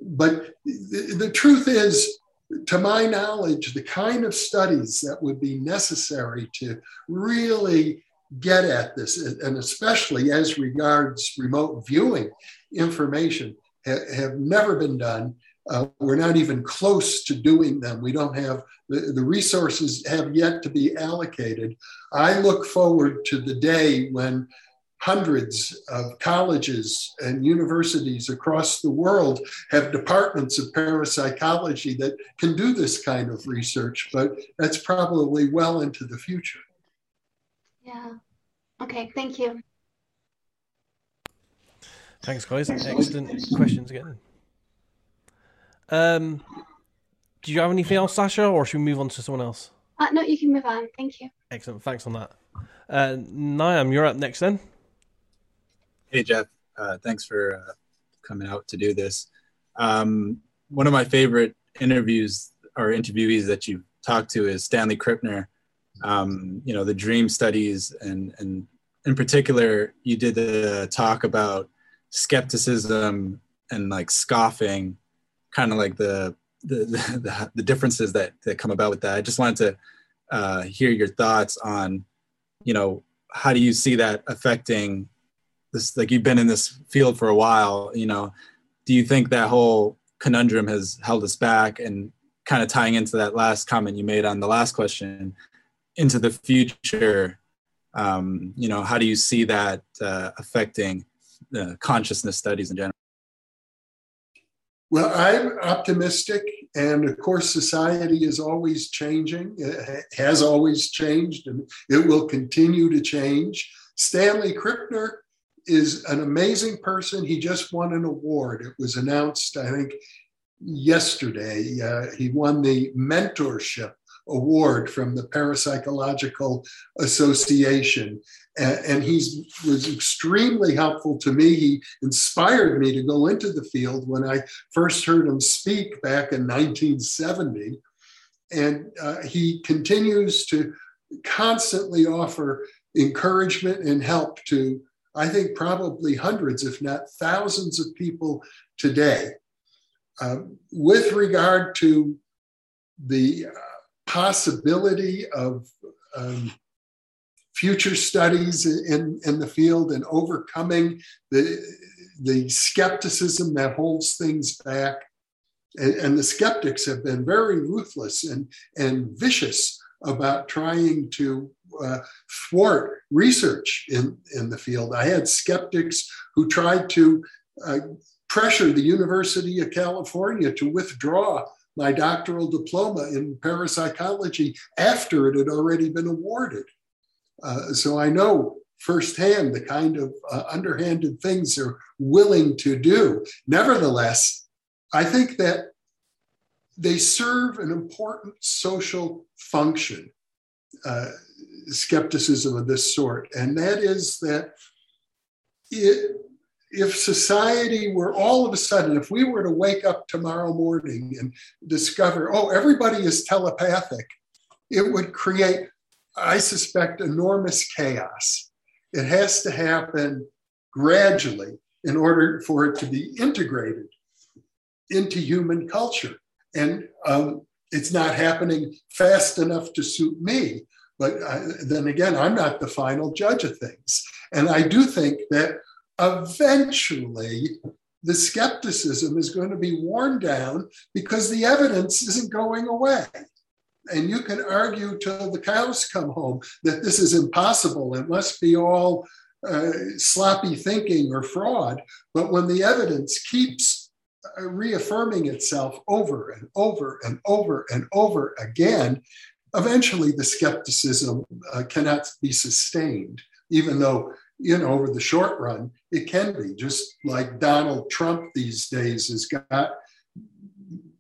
but the, the truth is, to my knowledge, the kind of studies that would be necessary to really get at this, and especially as regards remote viewing information, ha- have never been done. Uh, we're not even close to doing them. We don't have the, the resources have yet to be allocated. I look forward to the day when hundreds of colleges and universities across the world have departments of parapsychology that can do this kind of research, but that's probably well into the future. Yeah. Okay, thank you. Thanks, guys. Excellent questions again. Um, do you have anything else, Sasha, or should we move on to someone else? Uh, no, you can move on. Thank you. Excellent. Thanks on that. Uh, Niam, you're up next then. Hey, Jeff. Uh, thanks for uh, coming out to do this. Um, one of my favorite interviews or interviewees that you've talked to is Stanley Krippner. Um, you know, the dream studies, and, and in particular, you did the talk about skepticism and like scoffing, kind of like the, the the, the differences that that come about with that. I just wanted to uh, hear your thoughts on, you know, how do you see that affecting this? Like you've been in this field for a while, you know, do you think that whole conundrum has held us back and kind of tying into that last comment you made on the last question into the future um, you know how do you see that uh, affecting the consciousness studies in general? Well, I'm optimistic, and of course, society is always changing. It has always changed, and it will continue to change. Stanley Krippner is an amazing person. He just won an award. It was announced, I think, yesterday. Uh, he won the mentorship award from the Parapsychological Association. And, he was extremely helpful to me. He inspired me to go into the field when I first heard him speak back in 1970. And uh, he continues to constantly offer encouragement and help to, I think, probably hundreds, if not thousands of people today. Um, with regard to the uh, possibility of um, future studies in, in the field and overcoming the, the skepticism that holds things back. And, and the skeptics have been very ruthless and, and vicious about trying to uh, thwart research in, in the field. I had skeptics who tried to uh, pressure the University of California to withdraw my doctoral diploma in parapsychology after it had already been awarded. Uh, so I know firsthand the kind of uh, underhanded things they're willing to do. Nevertheless, I think that they serve an important social function, uh, skepticism of this sort, and that is that it, if society were all of a sudden, if we were to wake up tomorrow morning and discover, oh, everybody is telepathic, it would create, I suspect, enormous chaos. It has to happen gradually in order for it to be integrated into human culture. And um, it's not happening fast enough to suit me. But I, then again, I'm not the final judge of things. And I do think that eventually the skepticism is going to be worn down because the evidence isn't going away. And you can argue till the cows come home that this is impossible. It must be all uh, sloppy thinking or fraud. But when the evidence keeps uh, reaffirming itself over and over and over and over again, eventually the skepticism uh, cannot be sustained, even though, you know, over the short run, it can be. Just like Donald Trump these days has got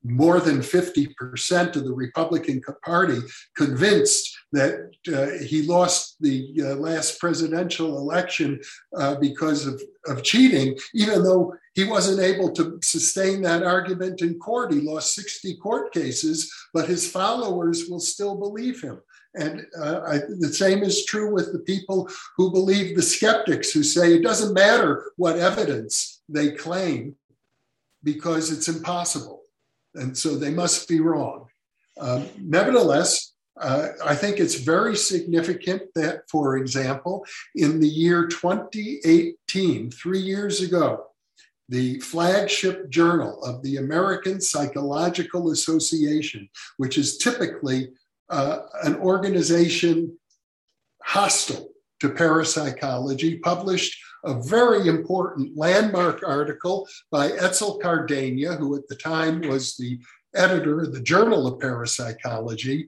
more than 50% of the Republican Party convinced that uh, he lost the uh, last presidential election uh, because of, of cheating, even though he wasn't able to sustain that argument in court. He lost 60 court cases, but his followers will still believe him. And uh, I, the same is true with the people who believe the skeptics who say it doesn't matter what evidence they claim because it's impossible and so they must be wrong. Um, nevertheless, uh, I think it's very significant that, for example, in the year 2018, three years ago, the flagship journal of the American Psychological Association, which is typically uh, an organization hostile to parapsychology, published a very important landmark article by Etzel Cardeña, who at the time was the editor of the Journal of Parapsychology,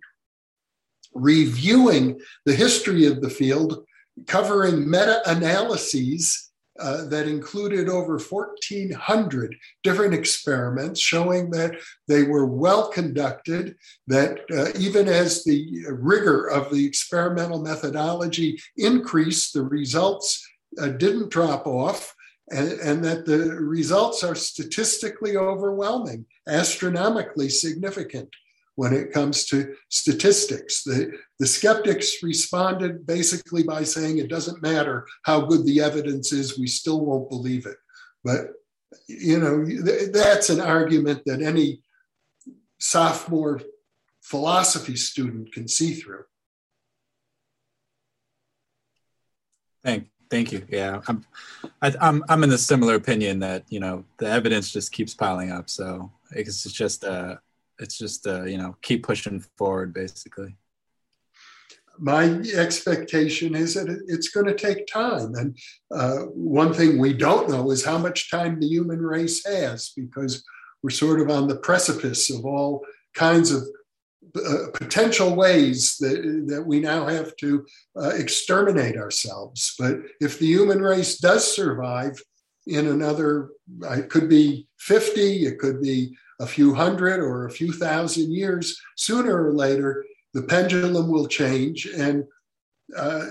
reviewing the history of the field, covering meta analyses uh, that included over 1,400 different experiments showing that they were well conducted, that uh, even as the rigor of the experimental methodology increased, the results uh, didn't drop off. And, and, that the results are statistically overwhelming, astronomically significant when it comes to statistics. The, the skeptics responded basically by saying it doesn't matter how good the evidence is, we still won't believe it. But, you know, that's an argument that any sophomore philosophy student can see through. Thank, thank you. Yeah, I'm, I, am i I'm in a similar opinion that you know the evidence just keeps piling up. So it's just uh, it's just uh, you know keep pushing forward basically my expectation is that it's going to take time and uh, one thing we don't know is how much time the human race has because we're sort of on the precipice of all kinds of uh, potential ways that, that we now have to uh, exterminate ourselves but if the human race does survive in another it could be 50 it could be a few hundred or a few thousand years, sooner or later, the pendulum will change and uh,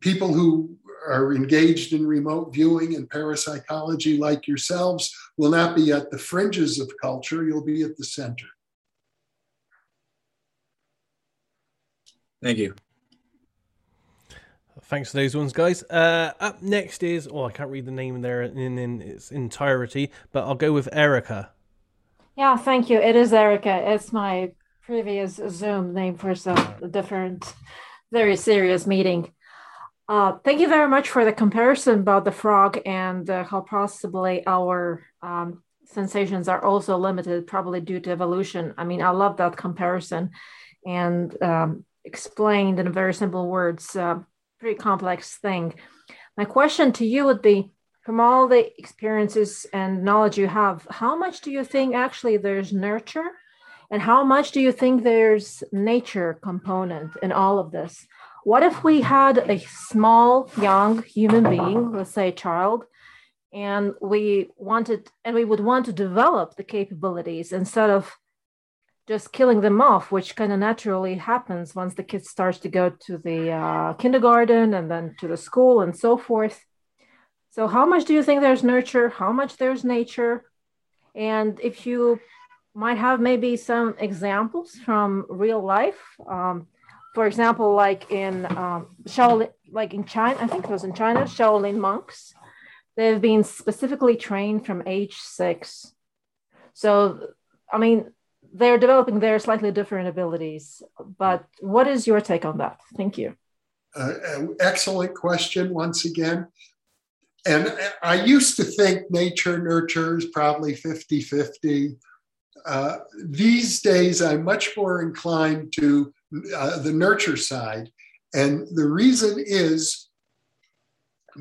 people who are engaged in remote viewing and parapsychology like yourselves will not be at the fringes of culture, you'll be at the center. Thank you. Thanks for those ones, guys. Uh, up next is, oh, I can't read the name there in, in its entirety, but I'll go with Erica. Yeah, thank you. It is Erica. It's my previous Zoom name for some different, very serious meeting. Uh, thank you very much for the comparison about the frog and uh, how possibly our um, sensations are also limited, probably due to evolution. I mean, I love that comparison and um, explained in very simple words, uh, pretty complex thing. My question to you would be from all the experiences and knowledge you have, how much do you think actually there's nurture? And how much do you think there's nature component in all of this? What if we had a small, young human being, let's say a child, and we wanted, and we would want to develop the capabilities instead of just killing them off, which kind of naturally happens once the kid starts to go to the uh, kindergarten and then to the school and so forth. So, how much do you think there's nurture? How much there's nature? And if you might have maybe some examples from real life, um, for example, like in um, Shaolin, like in China, I think it was in China, Shaolin monks, they've been specifically trained from age six. So, I mean, they're developing their slightly different abilities. But what is your take on that? Thank you. Uh, excellent question once again. And I used to think nature nurture is probably 50 50. Uh, these days, I'm much more inclined to uh, the nurture side. And the reason is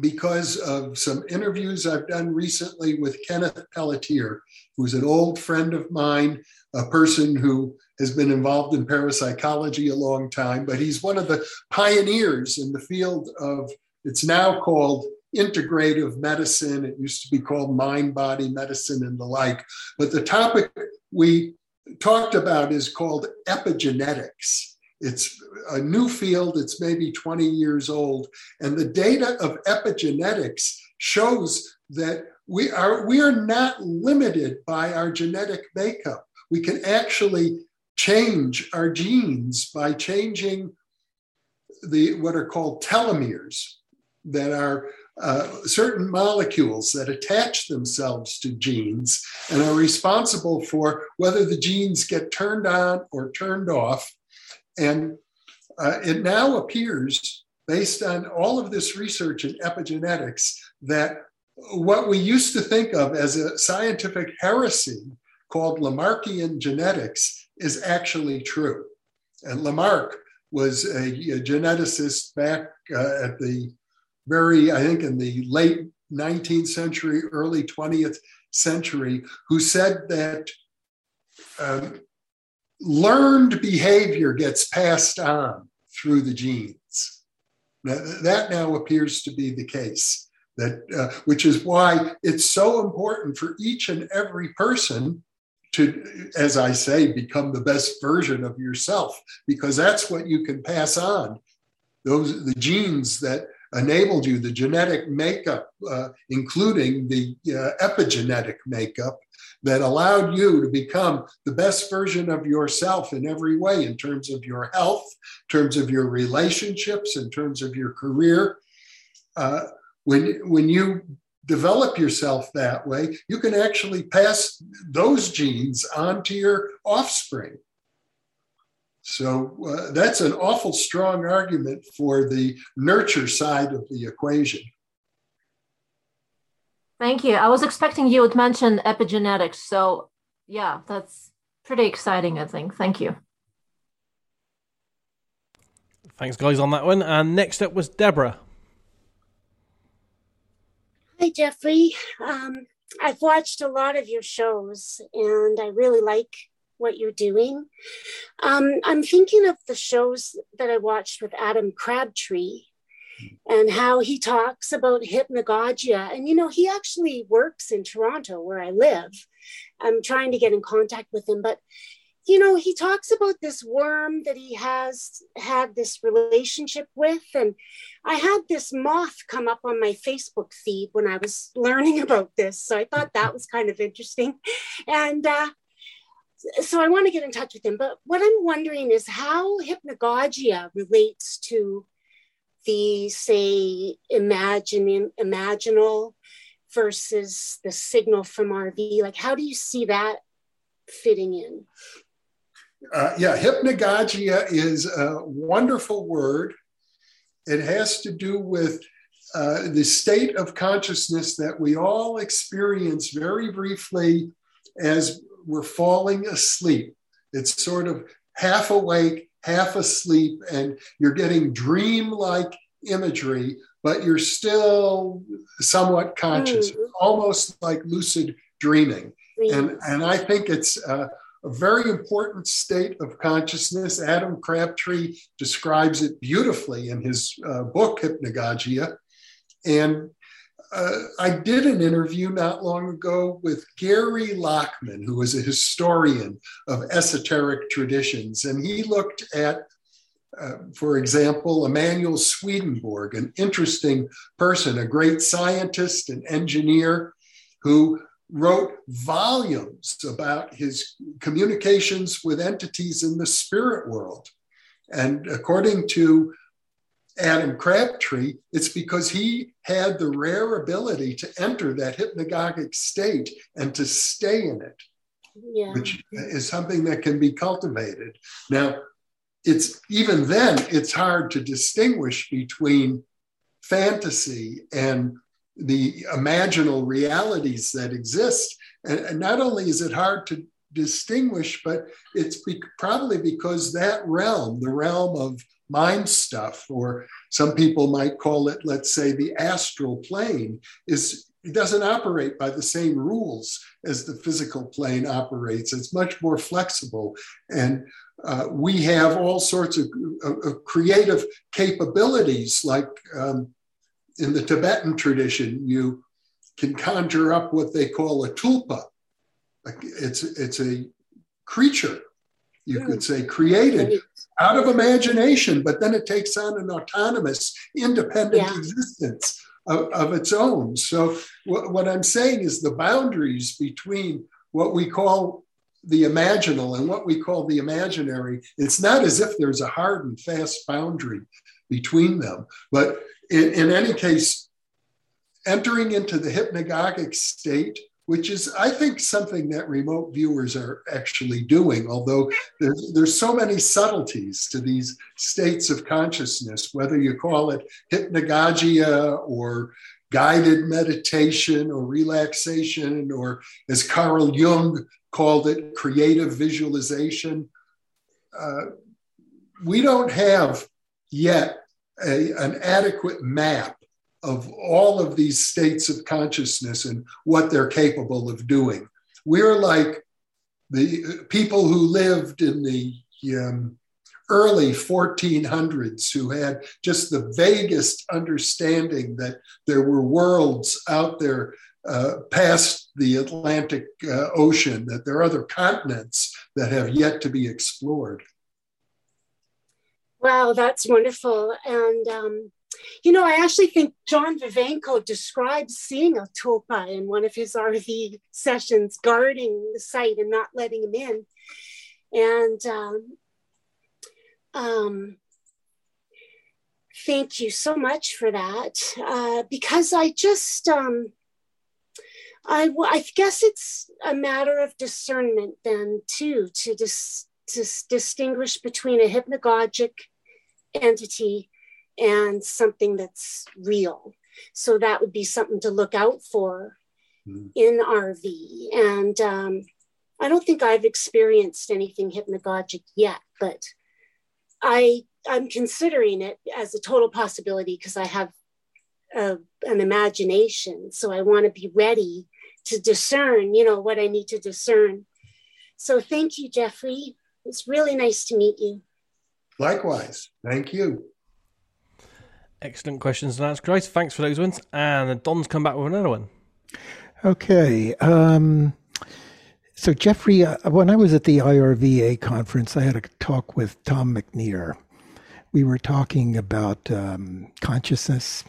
because of some interviews I've done recently with Kenneth Pelletier, who's an old friend of mine, a person who has been involved in parapsychology a long time, but he's one of the pioneers in the field of, it's now called integrative medicine. It used to be called mind body medicine and the like. But the topic we talked about is called epigenetics. It's a new field, it's maybe 20 years old. And the data of epigenetics shows that we are, we are not limited by our genetic makeup. We can actually change our genes by changing the what are called telomeres that are uh, certain molecules that attach themselves to genes and are responsible for whether the genes get turned on or turned off. And uh, it now appears, based on all of this research in epigenetics, that what we used to think of as a scientific heresy called Lamarckian genetics is actually true. And Lamarck was a, a geneticist back uh, at the very, I think, in the late 19th century, early 20th century, who said that um, learned behavior gets passed on through the genes. Now, that now appears to be the case. That, uh, which is why it's so important for each and every person to, as I say, become the best version of yourself, because that's what you can pass on. Those the genes that enabled you, the genetic makeup, uh, including the uh, epigenetic makeup, that allowed you to become the best version of yourself in every way in terms of your health, in terms of your relationships, in terms of your career. Uh, when, when you develop yourself that way, you can actually pass those genes on to your offspring. So uh, that's an awful strong argument for the nurture side of the equation. Thank you. I was expecting you would mention epigenetics. So, yeah, that's pretty exciting, I think. Thank you. Thanks, guys, on that one. And next up was Deborah. Hi, Jeffrey. Um, I've watched a lot of your shows and I really like what you're doing. Um, I'm thinking of the shows that I watched with Adam Crabtree and how he talks about hypnagogia. And, you know, he actually works in Toronto where I live. I'm trying to get in contact with him, but you know, he talks about this worm that he has had this relationship with. And I had this moth come up on my Facebook feed when I was learning about this. So I thought that was kind of interesting. And uh, so I want to get in touch with him. But what I'm wondering is how hypnagogia relates to the, say, imaginal versus the signal from RV. Like, how do you see that fitting in? Uh, yeah, hypnagogia is a wonderful word. It has to do with uh, the state of consciousness that we all experience very briefly as we're falling asleep. It's sort of half awake, half asleep, and you're getting dream-like imagery, but you're still somewhat conscious, mm. almost like lucid dreaming. And, and I think it's uh, a very important state of consciousness. Adam Crabtree describes it beautifully in his uh, book, Hypnagogia. And uh, I did an interview not long ago with Gary Lachman, who is a historian of esoteric traditions. And he looked at, uh, for example, Emanuel Swedenborg, an interesting person, a great scientist and engineer who wrote volumes about his communications with entities in the spirit world. And according to Adam Crabtree, it's because he had the rare ability to enter that hypnagogic state and to stay in it, yeah. which is something that can be cultivated. Now, it's even then, it's hard to distinguish between fantasy and the imaginal realities that exist. And, and not only is it hard to distinguish, but it's be- probably because that realm, the realm of mind stuff, or some people might call it, let's say, the astral plane, is it doesn't operate by the same rules as the physical plane operates. It's much more flexible. And uh, we have all sorts of, of creative capabilities, like um, in the Tibetan tradition, you can conjure up what they call a tulpa. It's, it's a creature you could say, hmm. created out of imagination, but then it takes on an autonomous, independent yeah. existence of, of, its own. So, what, what I'm saying is the boundaries between what we call the imaginal and what we call the imaginary, it's not as if there's a hard and fast boundary between them. But in, in any case, entering into the hypnagogic state which is, I think, something that remote viewers are actually doing, although there's, there's so many subtleties to these states of consciousness, whether you call it hypnagogia or guided meditation or relaxation, or as Carl Jung called it, creative visualization. Uh, we don't have yet a, an adequate map of all of these states of consciousness and what they're capable of doing. We're like the people who lived in the um, early 1400s who had just the vaguest understanding that there were worlds out there uh, past the Atlantic uh, Ocean, that there are other continents that have yet to be explored. Wow, that's wonderful. And um, you know, I actually think John Vivanco describes seeing a tulpa in one of his RV sessions, guarding the site and not letting him in. And um, um, thank you so much for that. Uh, because I just, um, I, I guess it's a matter of discernment then too, to, dis, to distinguish between a hypnagogic entity and something that's real. So that would be something to look out for mm. in RV. And um, I don't think I've experienced anything hypnagogic yet, but I I'm considering it as a total possibility because I have a, an imagination. So I want to be ready to discern, you know, what I need to discern. So thank you, Jeffrey. It's really nice to meet you. Likewise. Thank you. Excellent questions and answers, Grace. Thanks for those ones. And Don's come back with another one. Okay. Um, so, Jeffrey, uh, when I was at the IRVA conference, I had a talk with Tom McNear. We were talking about um, consciousness.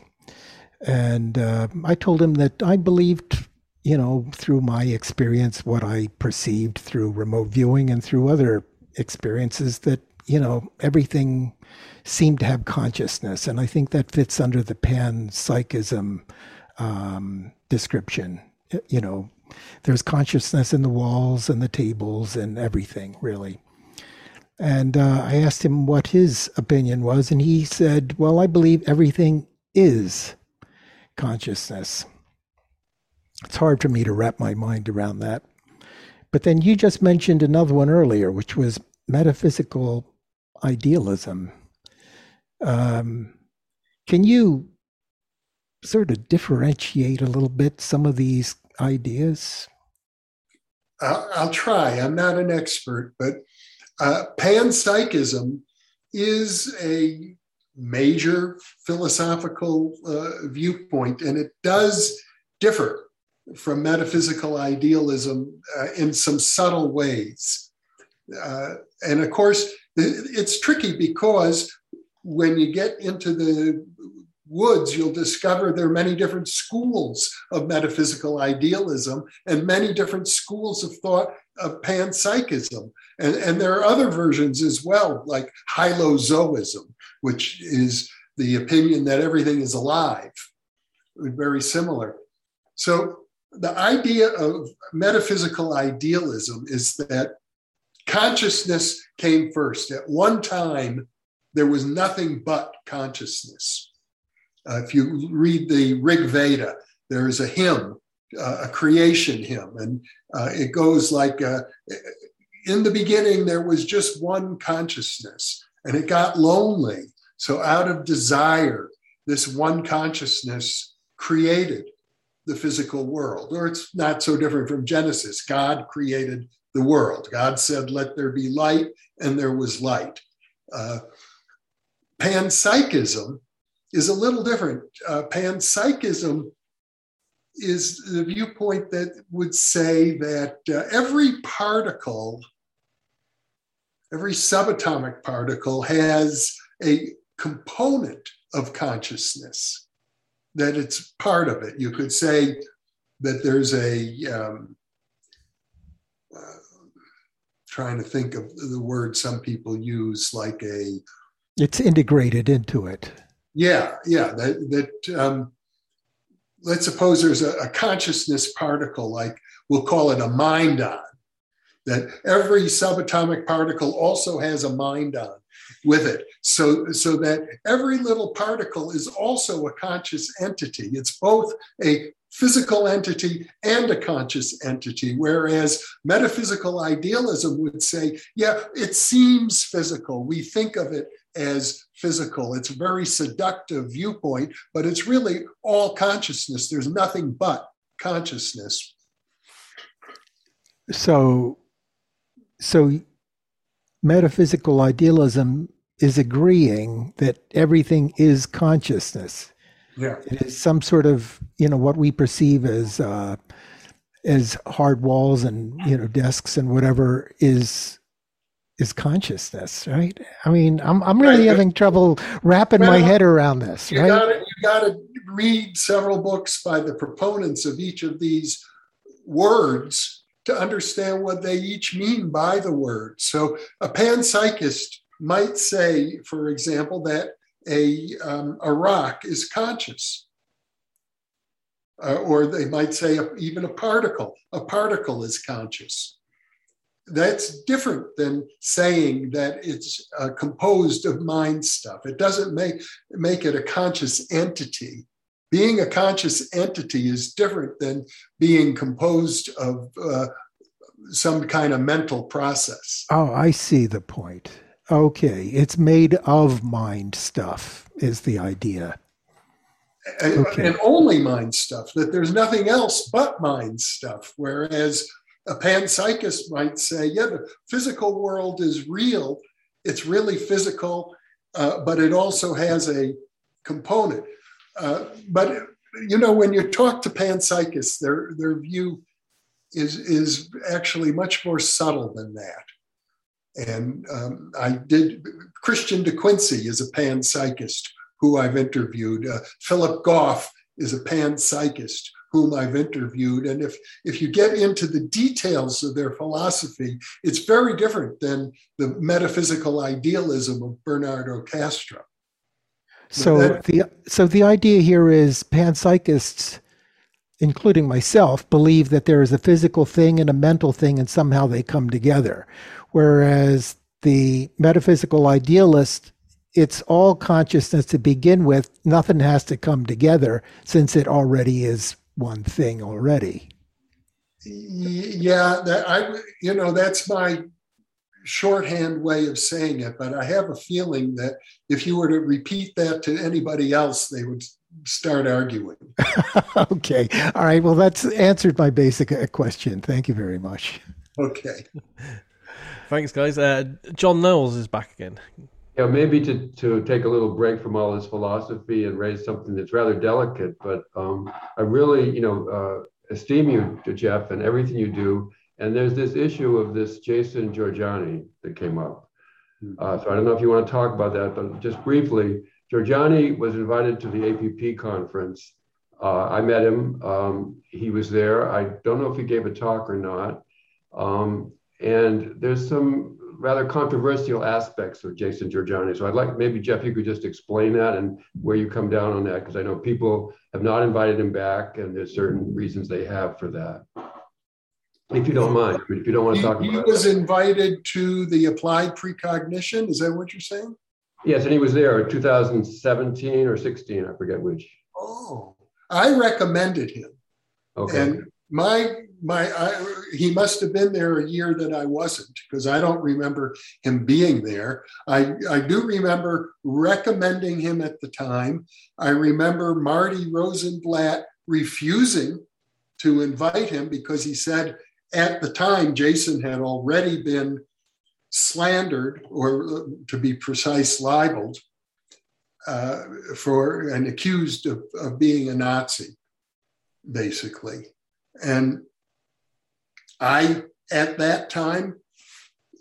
And uh, I told him that I believed, you know, through my experience, what I perceived through remote viewing and through other experiences, that, you know, everything seemed to have consciousness. And I think that fits under the panpsychism um, description. You know, there's consciousness in the walls and the tables and everything, really. And uh, I asked him what his opinion was, and he said, Well, I believe everything is consciousness. It's hard for me to wrap my mind around that. But then you just mentioned another one earlier, which was metaphysical idealism. Um, can you sort of differentiate a little bit some of these ideas? I'll, I'll try. I'm not an expert, but uh, panpsychism is a major philosophical uh, viewpoint, and it does differ from metaphysical idealism uh, in some subtle ways. Uh, and of course, it's tricky because when you get into the woods, you'll discover there are many different schools of metaphysical idealism and many different schools of thought of panpsychism. And, and there are other versions as well, like hylozoism, which is the opinion that everything is alive, very similar. So the idea of metaphysical idealism is that consciousness came first. At one time, there was nothing but consciousness. Uh, if you read the Rig Veda, there is a hymn, uh, a creation hymn, and uh, it goes like uh, In the beginning, there was just one consciousness, and it got lonely. So, out of desire, this one consciousness created the physical world. Or it's not so different from Genesis. God created the world. God said, Let there be light, and there was light. Uh, panpsychism is a little different. Uh, panpsychism is the viewpoint that would say that uh, every particle, every subatomic particle has a component of consciousness, that it's part of it. You could say that there's a, um, uh, trying to think of the word some people use, like a. It's integrated into it. Yeah, yeah. That, that um, let's suppose there's a, a, consciousness particle, like we'll call it a mind-on, that every subatomic particle also has a mind-on with it. So, so that every little particle is also a conscious entity. It's both a physical entity and a conscious entity, whereas metaphysical idealism would say, yeah, it seems physical. We think of it as physical. It's a very seductive viewpoint, but it's really all consciousness. There's nothing but consciousness. So, so metaphysical idealism is agreeing that everything is consciousness. Yeah. It is some sort of, you know, what we perceive as uh, as hard walls and you know desks and whatever is is consciousness, right? I mean, I'm I'm really right. having trouble wrapping well, my head around this. You right? Gotta, you got to read several books by the proponents of each of these words to understand what they each mean by the word. So, a panpsychist might say, for example, that a um, a rock is conscious. Uh, or they might say a, even a particle. A particle is conscious that's different than saying that it's uh, composed of mind stuff. It doesn't make make it a conscious entity. Being a conscious entity is different than being composed of uh, some kind of mental process. Oh, I see the point. Okay, it's made of mind stuff is the idea. And, okay. and only mind stuff. That there's nothing else but mind stuff. Whereas a panpsychist might say, yeah, the physical world is real. It's really physical, uh, but it also has a component. Uh, but you know, when you talk to panpsychists, their their view is is actually much more subtle than that. And um, I did. Christian De Quincey is a panpsychist who I've interviewed. Uh, Philip Goff is a panpsychist whom I've interviewed. And if, if you get into the details of their philosophy, it's very different than the metaphysical idealism of Bernardo Kastrup. So that, the so the idea here is panpsychists, including myself, believe that there is a physical thing and a mental thing, and somehow they come together. Whereas the metaphysical idealist, it's all consciousness to begin with. Nothing has to come together since it already is one thing already. Yeah, that I you know that's my shorthand way of saying it, but I have a feeling that if you were to repeat that to anybody else, they would start arguing. okay. All right. Well, that's answered my basic uh, question. Thank you very much. Okay. Thanks, guys. Uh, John Knowles is back again. Yeah, maybe to, to take a little break from all this philosophy and raise something that's rather delicate, but um, I really, you know, uh, esteem you, Jeff, and everything you do. And there's this issue of this Jason Jorjani that came up. Hmm. Uh, so I don't know if you want to talk about that, but just briefly, Jorjani was invited to the APP conference. Uh, I met him. Um, he was there. I don't know if he gave a talk or not. Um, and there's some rather controversial aspects of Jason Jorjani. So I'd like maybe Jeff, you could just explain that and where you come down on that, because I know people have not invited him back, and there's certain reasons they have for that. If you don't mind, if you don't want to talk he, about he was it. invited to the applied precognition. Is that what you're saying? Yes, and he was there in 2017 or 16, I forget which. Oh, I recommended him. Okay. And my my I, he must have been there a year that I wasn't because I don't remember him being there. I I do remember recommending him at the time. I remember Marty Rosenblatt refusing to invite him because he said at the time Jason had already been slandered or to be precise libeled uh, for and accused of, of being a Nazi basically and I, at that time,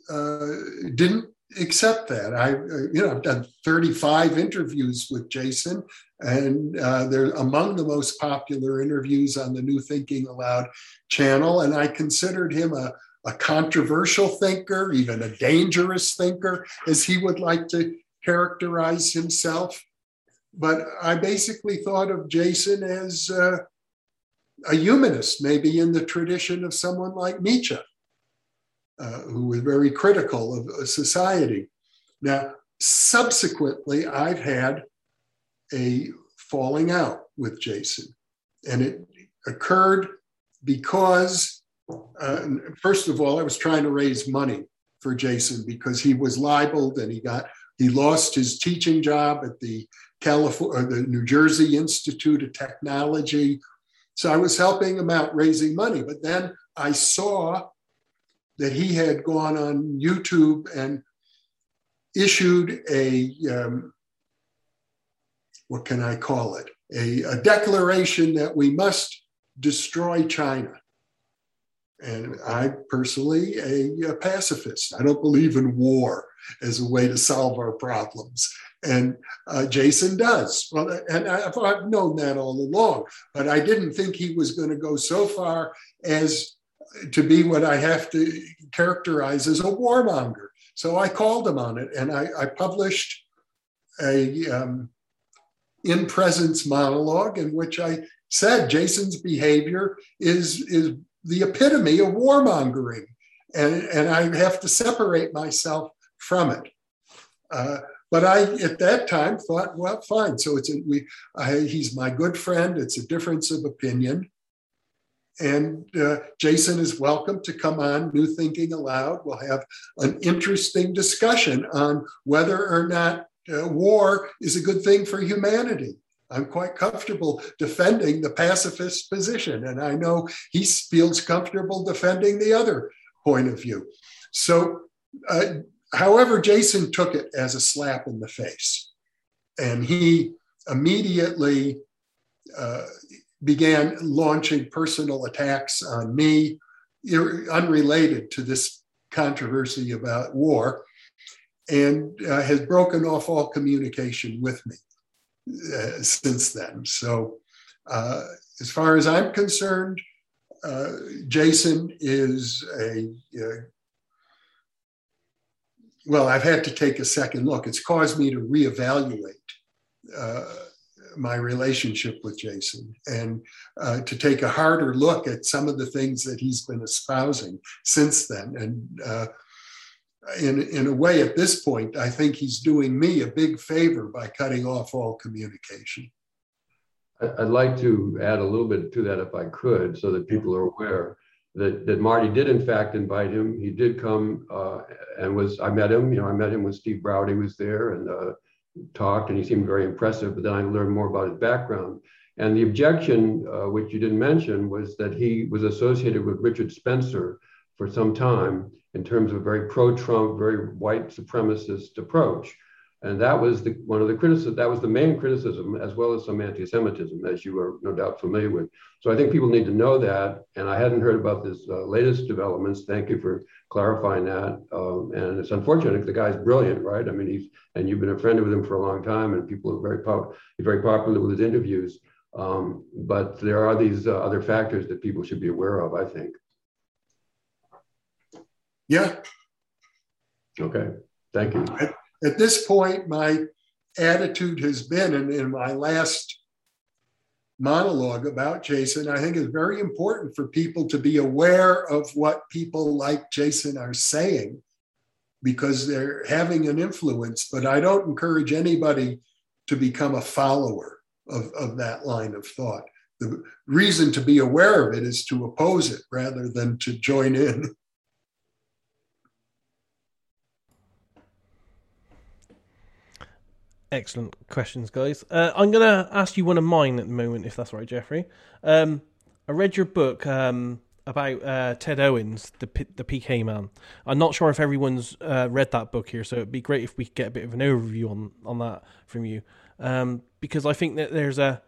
uh, didn't accept that. I, uh, you know, I've done 35 interviews with Jason, and uh, they're among the most popular interviews on the New Thinking Allowed channel. And I considered him a, a controversial thinker, even a dangerous thinker, as he would like to characterize himself. But I basically thought of Jason as uh, a humanist, maybe in the tradition of someone like Nietzsche, uh, who was very critical of society. Now, subsequently, I've had a falling out with Jason, and it occurred because, uh, first of all, I was trying to raise money for Jason because he was libeled and he got he lost his teaching job at the California, the New Jersey Institute of Technology so I was helping him out raising money. But then I saw that he had gone on YouTube and issued a, um, what can I call it? A, a declaration that we must destroy China. And I personally a, a, pacifist. I don't believe in war as a way to solve our problems. And uh, Jason does. Well, and I've, I've known that all along, but I didn't think he was going to go so far as to be what I have to characterize as a warmonger. So I called him on it, and I, I published a um, in presence monologue in which I said Jason's behavior is is the epitome of warmongering, and and I have to separate myself from it. Uh, but I, at that time, thought, well, fine. So it's a, we. I, he's my good friend. It's a difference of opinion, and uh, Jason is welcome to come on New Thinking Allowed. We'll have an interesting discussion on whether or not uh, war is a good thing for humanity. I'm quite comfortable defending the pacifist position, and I know he feels comfortable defending the other point of view. So uh, However, Jason took it as a slap in the face. And he immediately uh, began launching personal attacks on me, unrelated to this controversy about war, and uh, has broken off all communication with me uh, since then. So, uh, as far as I'm concerned, uh, Jason is a, a uh, well, I've had to take a second look. It's caused me to reevaluate uh, my relationship with Jason and uh, to take a harder look at some of the things that he's been espousing since then. And uh, in, in a way, at this point, I think he's doing me a big favor by cutting off all communication. I'd like to add a little bit to that if I could, so that people are aware that, that Marty did in fact invite him. He did come uh, and was, I met him, you know, I met him when Steve Browdy was there and uh, talked and he seemed very impressive, but then I learned more about his background. And the objection, uh, which you didn't mention, was that he was associated with Richard Spencer for some time in terms of a very pro-Trump, very white supremacist approach. And that was the, one of the criticisms, that was the main criticism, as well as some anti Semitism, as you are no doubt familiar with. So I think people need to know that. And I hadn't heard about this uh, latest developments. Thank you for clarifying that. Um, and it's unfortunate. The guy's brilliant, right? I mean, he's, and you've been a friend with him for a long time, and people are very, pop, very popular with his interviews. Um, but there are these uh, other factors that people should be aware of, I think. Yeah. Okay. Thank you. At, at this point, my attitude has been, and in my last monologue about Jason, I think it's very important for people to be aware of what people like Jason are saying because they're having an influence. But I don't encourage anybody to become a follower of, of that line of thought. The reason to be aware of it is to oppose it rather than to join in. Excellent questions, guys. Uh, I'm going to ask you one of mine at the moment, if that's right, Jeffrey. Um, I read your book um, about uh, Ted Owens, the P- the PK man. I'm not sure if everyone's uh, read that book here, so it'd be great if we could get a bit of an overview on on that from you, um, because I think that there's a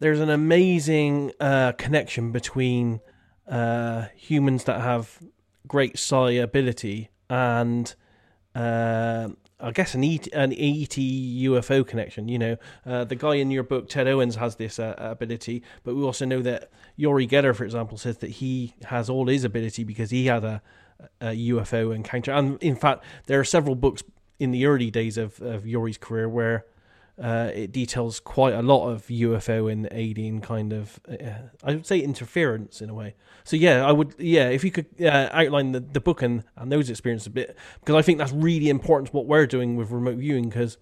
there's an amazing uh, connection between uh, humans that have great psi ability and uh, I guess an ET, an ET UFO connection. You know, uh, the guy in your book, Ted Owens, has this uh, ability, but we also know that Uri Geller, for example, says that he has all his ability because he had a, a UFO encounter. And in fact, there are several books in the early days of, of Uri's career where uh, it details quite a lot of UFO and alien kind of, uh, I would say, interference in a way. So yeah, I would, yeah, if you could uh, outline the, the book and, and those experiences a bit, because I think that's really important what we're doing with remote viewing, because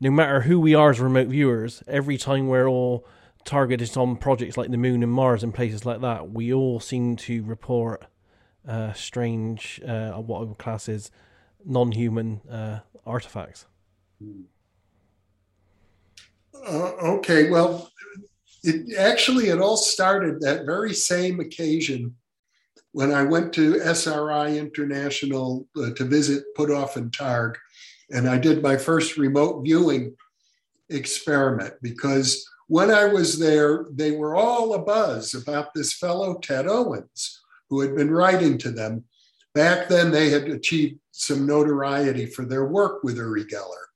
no matter who we are as remote viewers, every time we're all targeted on projects like the moon and Mars and places like that, we all seem to report uh, strange, uh, what I would class as non-human uh, artifacts. Hmm. Uh, okay, well, it actually it all started that very same occasion when I went to SRI International uh, to visit Puthoff and Targ, and I did my first remote viewing experiment because when I was there, they were all abuzz about this fellow Ted Owens who had been writing to them. Back then, they had achieved some notoriety for their work with Uri Geller.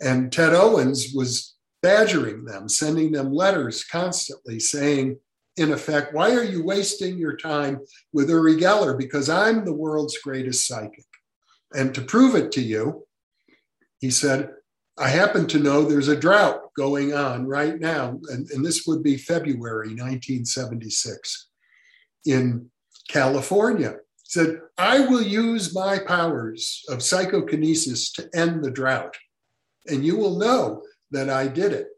And Ted Owens was badgering them, sending them letters constantly saying, in effect, why are you wasting your time with Uri Geller? Because I'm the world's greatest psychic. And to prove it to you, he said, I happen to know there's a drought going on right now, and, and this would be February 1976 in California. He said, I will use my powers of psychokinesis to end the drought. And you will know that I did it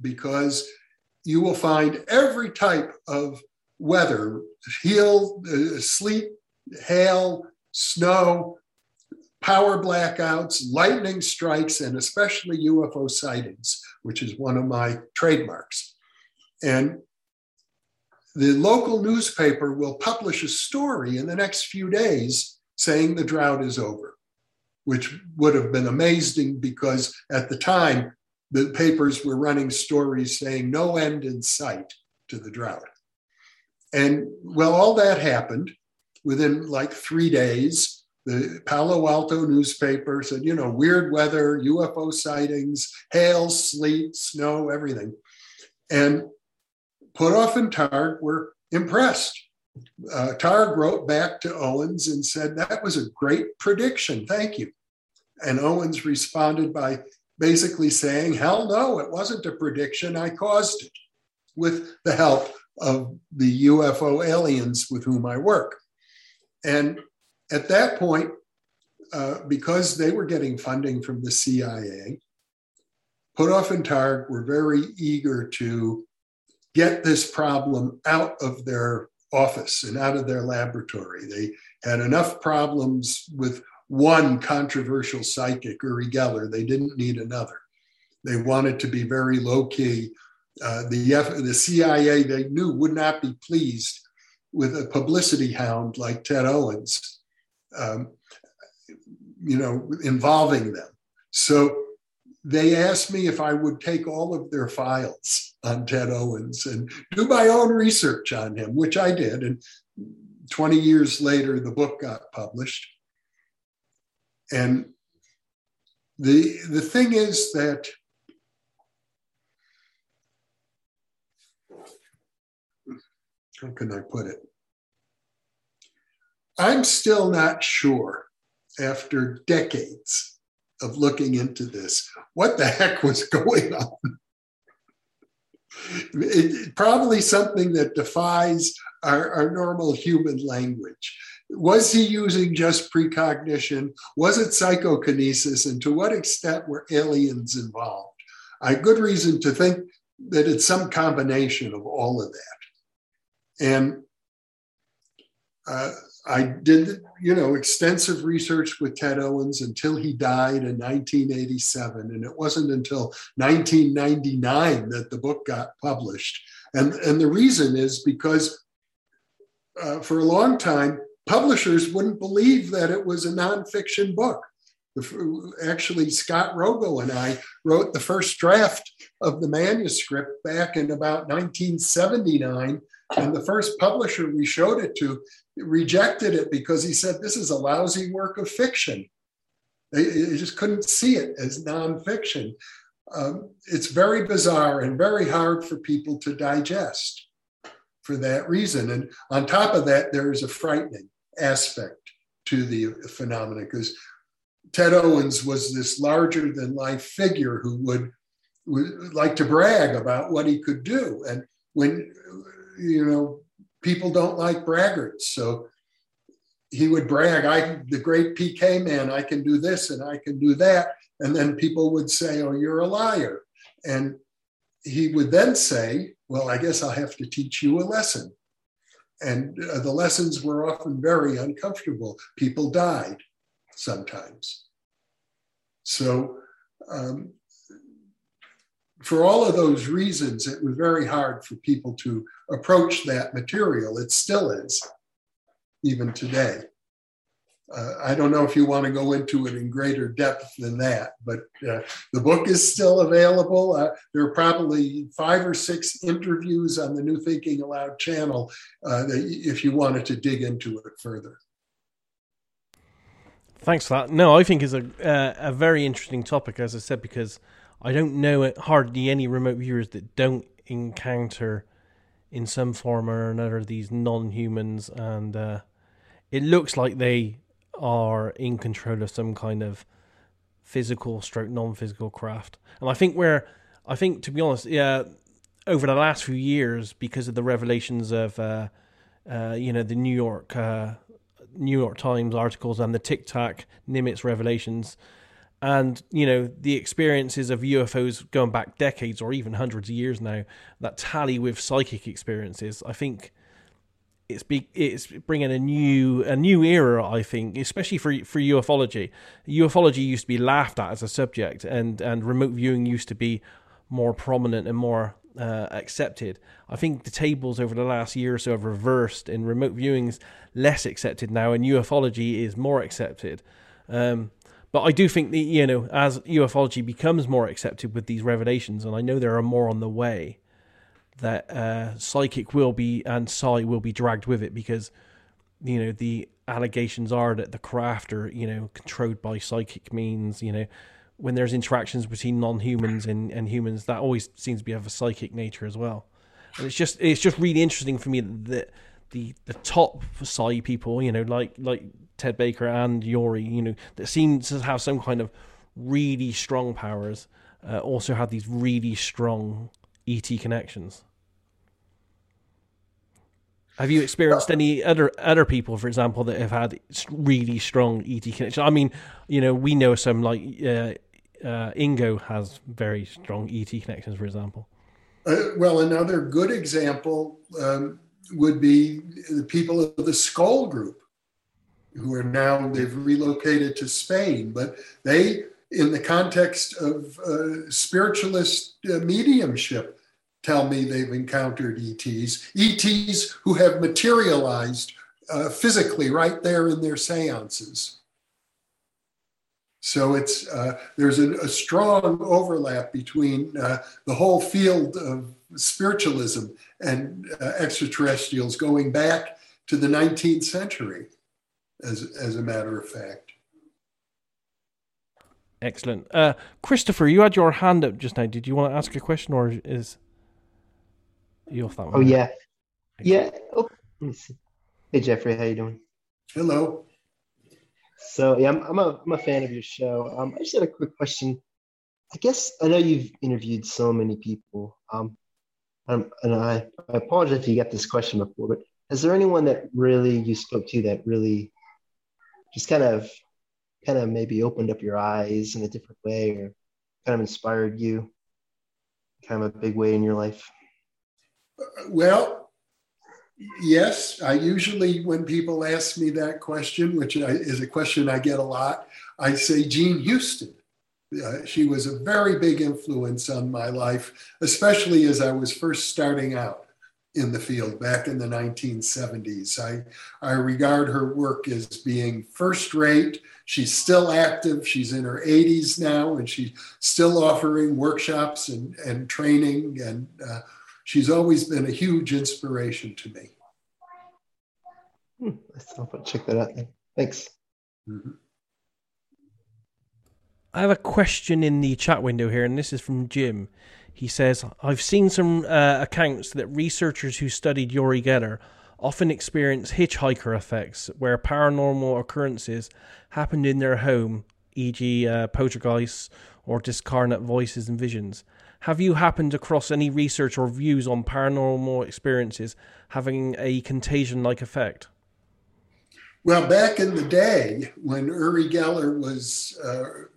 because you will find every type of weather hail, uh, sleet, hail, snow, power blackouts, lightning strikes, and especially UFO sightings, which is one of my trademarks. And the local newspaper will publish a story in the next few days saying the drought is over, which would have been amazing because at the time the papers were running stories saying no end in sight to the drought. And well, all that happened within like three days. The Palo Alto newspaper said, you know, weird weather, UFO sightings, hail, sleet, snow, everything. And Puthoff and Targ were impressed. Uh, Targ wrote back to Owens and said, that was a great prediction. Thank you. And Owens responded by basically saying, hell no, it wasn't a prediction. I caused it with the help of the UFO aliens with whom I work. And at that point, uh, because they were getting funding from the CIA, Puthoff and Targ were very eager to get this problem out of their office and out of their laboratory. They had enough problems with one controversial psychic, Uri Geller. They didn't need another. They wanted to be very low key. Uh, the, F- the CIA, they knew, would not be pleased with a publicity hound like Ted Owens, um, you know, involving them. So they asked me if I would take all of their files on Ted Owens and do my own research on him, which I did. And 20 years later, the book got published. And the, the thing is that how can I put it? I'm still not sure after decades of looking into this what the heck was going on. It, probably something that defies our, our normal human language. Was he using just precognition? Was it psychokinesis? And to what extent were aliens involved? I good reason to think that it's some combination of all of that. And uh, I did, you know, extensive research with Ted Owens until he died in 1987. And it wasn't until 1999 that the book got published. And, and the reason is because uh, for a long time, publishers wouldn't believe that it was a nonfiction book. Actually, Scott Rogo and I wrote the first draft of the manuscript back in about 1979. And the first publisher we showed it to rejected it because he said, This is a lousy work of fiction. They, they just couldn't see it as nonfiction. Um, it's very bizarre and very hard for people to digest for that reason. And on top of that, there is a frightening aspect to the phenomenon because Ted Owens was this larger than life figure who would, would like to brag about what he could do. And when, you know, people don't like braggarts. So he would brag, I, the great PK man, I can do this and I can do that. And then people would say, Oh, you're a liar. And he would then say, Well, I guess I'll have to teach you a lesson. And uh, the lessons were often very uncomfortable. People died sometimes. So um, for all of those reasons, it was very hard for people to approach that material. It still is, even today. Uh, I don't know if you want to go into it in greater depth than that, but uh, the book is still available. Uh, there are probably five or six interviews on the New Thinking Allowed channel uh, if you wanted to dig into it further. Thanks for that. No, I think it's a uh, a very interesting topic, as I said, because I don't know hardly any remote viewers that don't encounter in some form or another these non-humans, and uh, it looks like they are in control of some kind of physical stroke non-physical craft. And I think where I think to be honest, yeah, over the last few years, because of the revelations of uh, uh, you know the New York uh, New York Times articles and the Tic Tac Nimitz revelations, and you know the experiences of UFOs going back decades or even hundreds of years now that tally with psychic experiences. I think it's be, it's bringing a new a new era. I think, especially for for ufology. Ufology used to be laughed at as a subject, and and remote viewing used to be more prominent and more uh, accepted. I think the tables over the last year or so have reversed, and remote viewing's less accepted now, and ufology is more accepted. Um, but I do think that you know, as ufology becomes more accepted with these revelations, and I know there are more on the way, that uh, psychic will be and psi will be dragged with it because you know the allegations are that the craft are you know controlled by psychic means. You know, when there's interactions between non-humans and, and humans, that always seems to be of a psychic nature as well. And it's just it's just really interesting for me that the the top psi people, you know, like like Ted Baker and Uri, you know, that seem to have some kind of really strong powers, uh, also have these really strong ET connections. Have you experienced any other other people, for example, that have had really strong ET connections? I mean, you know, we know some like uh, uh, Ingo has very strong ET connections, for example. Uh, well, another good example um, would be the people of the Scole Group who are now they've relocated to Spain, but they, in the context of uh, spiritualist uh, mediumship, tell me they've encountered ETs, ETs who have materialized uh, physically right there in their seances. So it's uh, there's a, a, strong overlap between uh, the whole field of spiritualism and uh, extraterrestrials going back to the 19th century, as, as a matter of fact. Excellent. Uh, Christopher, you had your hand up just now. Did you want to ask a question or is you off that one? Oh, yeah. Yeah. Oh, hey, Jeffrey, how you doing? Hello. So, yeah, I'm, I'm, a, I'm a fan of your show. Um, I just had a quick question. I guess I know you've interviewed so many people. Um, um, and I, I apologize if you got this question before, but is there anyone that really you spoke to that really just kind of kind of maybe opened up your eyes in a different way or kind of inspired you kind of a big way in your life well yes i usually when people ask me that question which is a question i get a lot i say jean houston uh, she was a very big influence on my life, especially as I was first starting out in the field back in the 1970s. I, I regard her work as being first rate. She's still active. She's in her 80s now, and she's still offering workshops and, and training. And uh, she's always been a huge inspiration to me. Hmm, I'll check that out. Then. Thanks. Mm-hmm. I have a question in the chat window here, and this is from Jim. He says, I've seen some uh, accounts that researchers who studied Uri Geller often experience hitchhiker effects, where paranormal occurrences happened in their home, e.g., uh, poltergeists or discarnate voices and visions. Have you happened across any research or views on paranormal experiences having a contagion like effect? Well, back in the day when Uri Geller was uh,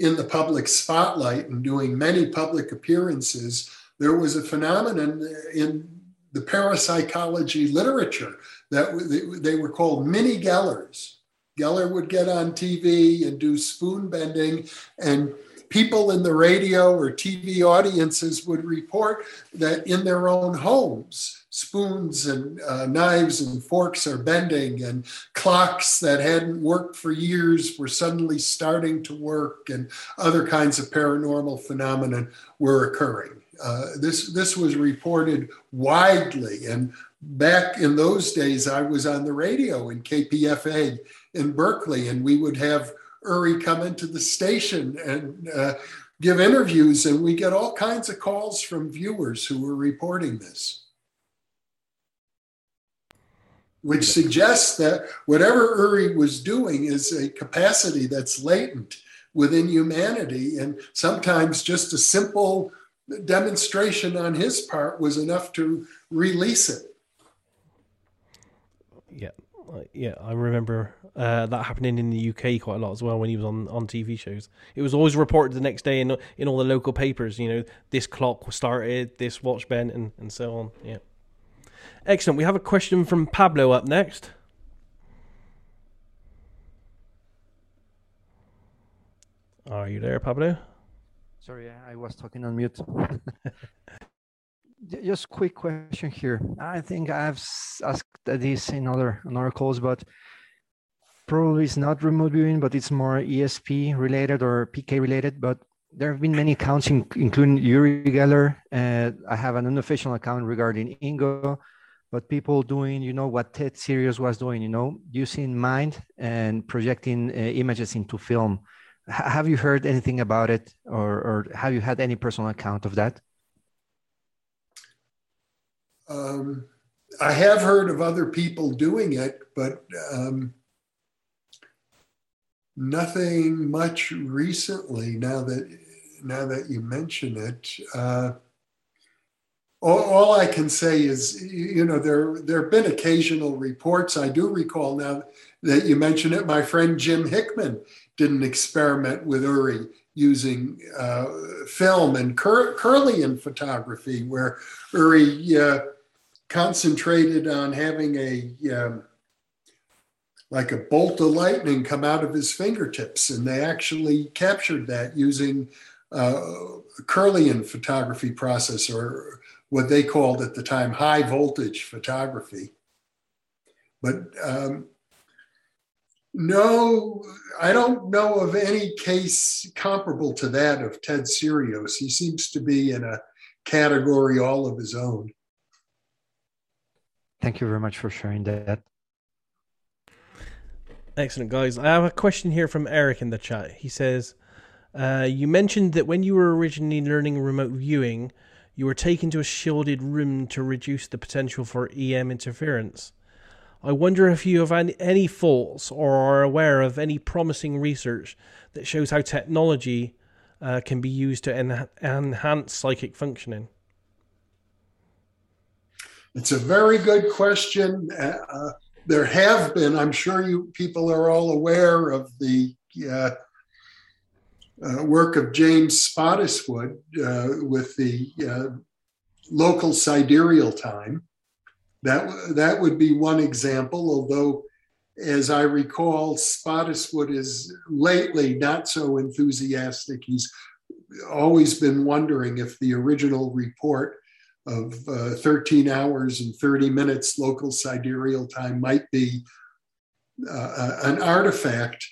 in the public spotlight and doing many public appearances, there was a phenomenon in the parapsychology literature that they were called mini Gellers. Geller would get on TV and do spoon bending, and people in the radio or TV audiences would report that in their own homes, spoons and uh, knives and forks are bending, and clocks that hadn't worked for years were suddenly starting to work, and other kinds of paranormal phenomena were occurring. Uh, this this was reported widely, and back in those days, I was on the radio in KPFA in Berkeley, and we would have Uri come into the station and uh, give interviews, and we get all kinds of calls from viewers who were reporting this which suggests that whatever Uri was doing is a capacity that's latent within humanity. And sometimes just a simple demonstration on his part was enough to release it. Yeah, yeah, I remember uh, that happening in the UK quite a lot as well when he was on, on TV shows. It was always reported the next day in in all the local papers. You know, this clock was started, this watch bent, and, and so on. Yeah. Excellent. We have a question from Pablo up next. Are you there, Pablo? Sorry, I was talking on mute. Just quick question here. I think I've asked this in other in other calls, but probably it's not remote viewing, but it's more ESP related or PK related. But there have been many accounts, including Uri Geller. Uh, I have an unofficial account regarding Ingo but people doing, you know, what Ted Serios was doing, you know, using mind and projecting uh, images into film. H- have you heard anything about it, or, or have you had any personal account of that? Um, I have heard of other people doing it, but um, nothing much recently. Now that now that you mention it. Uh, all, all, I can say is, you know, there there have been occasional reports. I do recall now that you mentioned it. My friend Jim Hickman did an experiment with Uri using uh, film and Cur- Kirlian photography, where Uri uh, concentrated on having a um, like a bolt of lightning come out of his fingertips, and they actually captured that using uh, Kirlian photography process or what they called at the time high voltage photography. But um, No, I don't know of any case comparable to that of Ted Serios. He seems to be in a category all of his own. Thank you very much for sharing that. Excellent, guys. I have a question here from Eric in the chat. He says, uh, You mentioned that when you were originally learning remote viewing, you were taken to a shielded room to reduce the potential for EM interference. I wonder if you have any, thoughts or are aware of any promising research that shows how technology uh, can be used to en- enhance psychic functioning. It's a very good question. Uh, there have been, I'm sure you people are all aware of the uh, uh work of James Spottiswoode uh, with the uh, local sidereal time. That, that would be one example, although, as I recall, Spottiswoode is lately not so enthusiastic. He's always been wondering if the original report of uh, 13 hours and 30 minutes local sidereal time might be uh, an artifact.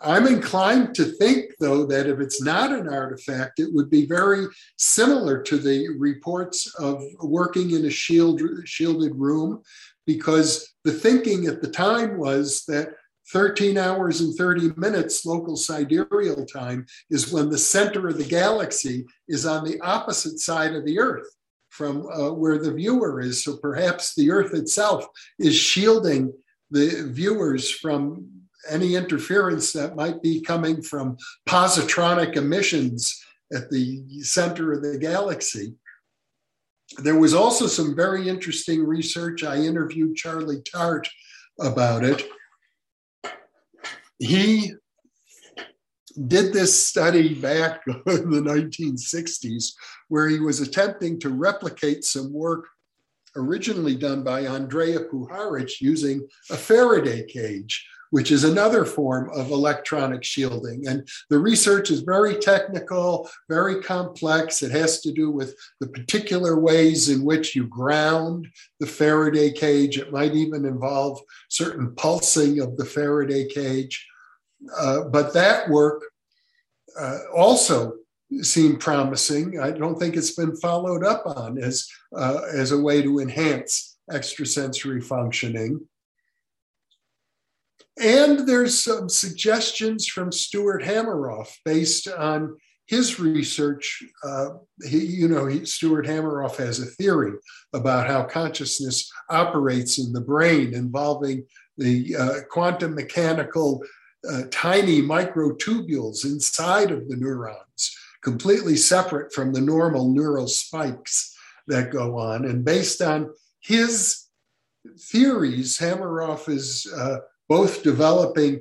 I'm inclined to think, though, that if it's not an artifact, it would be very similar to the reports of working in a shield, shielded room, because the thinking at the time was that 13 hours and 30 minutes local sidereal time is when the center of the galaxy is on the opposite side of the Earth from uh, where the viewer is. So perhaps the Earth itself is shielding the viewers from any interference that might be coming from positronic emissions at the center of the galaxy. There was also some very interesting research. I interviewed Charlie Tart about it. He did this study back in the 1960s where he was attempting to replicate some work originally done by Andrija Puharich using a Faraday cage which is another form of electronic shielding. And the research is very technical, very complex. It has to do with the particular ways in which you ground the Faraday cage. It might even involve certain pulsing of the Faraday cage. Uh, but that work uh, also seemed promising. I don't think it's been followed up on as, uh, as a way to enhance extrasensory functioning. And there's some suggestions from Stuart Hameroff based on his research. Uh, he, you know, he, Stuart Hameroff has a theory about how consciousness operates in the brain involving the uh, quantum mechanical uh, tiny microtubules inside of the neurons, completely separate from the normal neural spikes that go on. And based on his theories, Hameroff is uh, both developing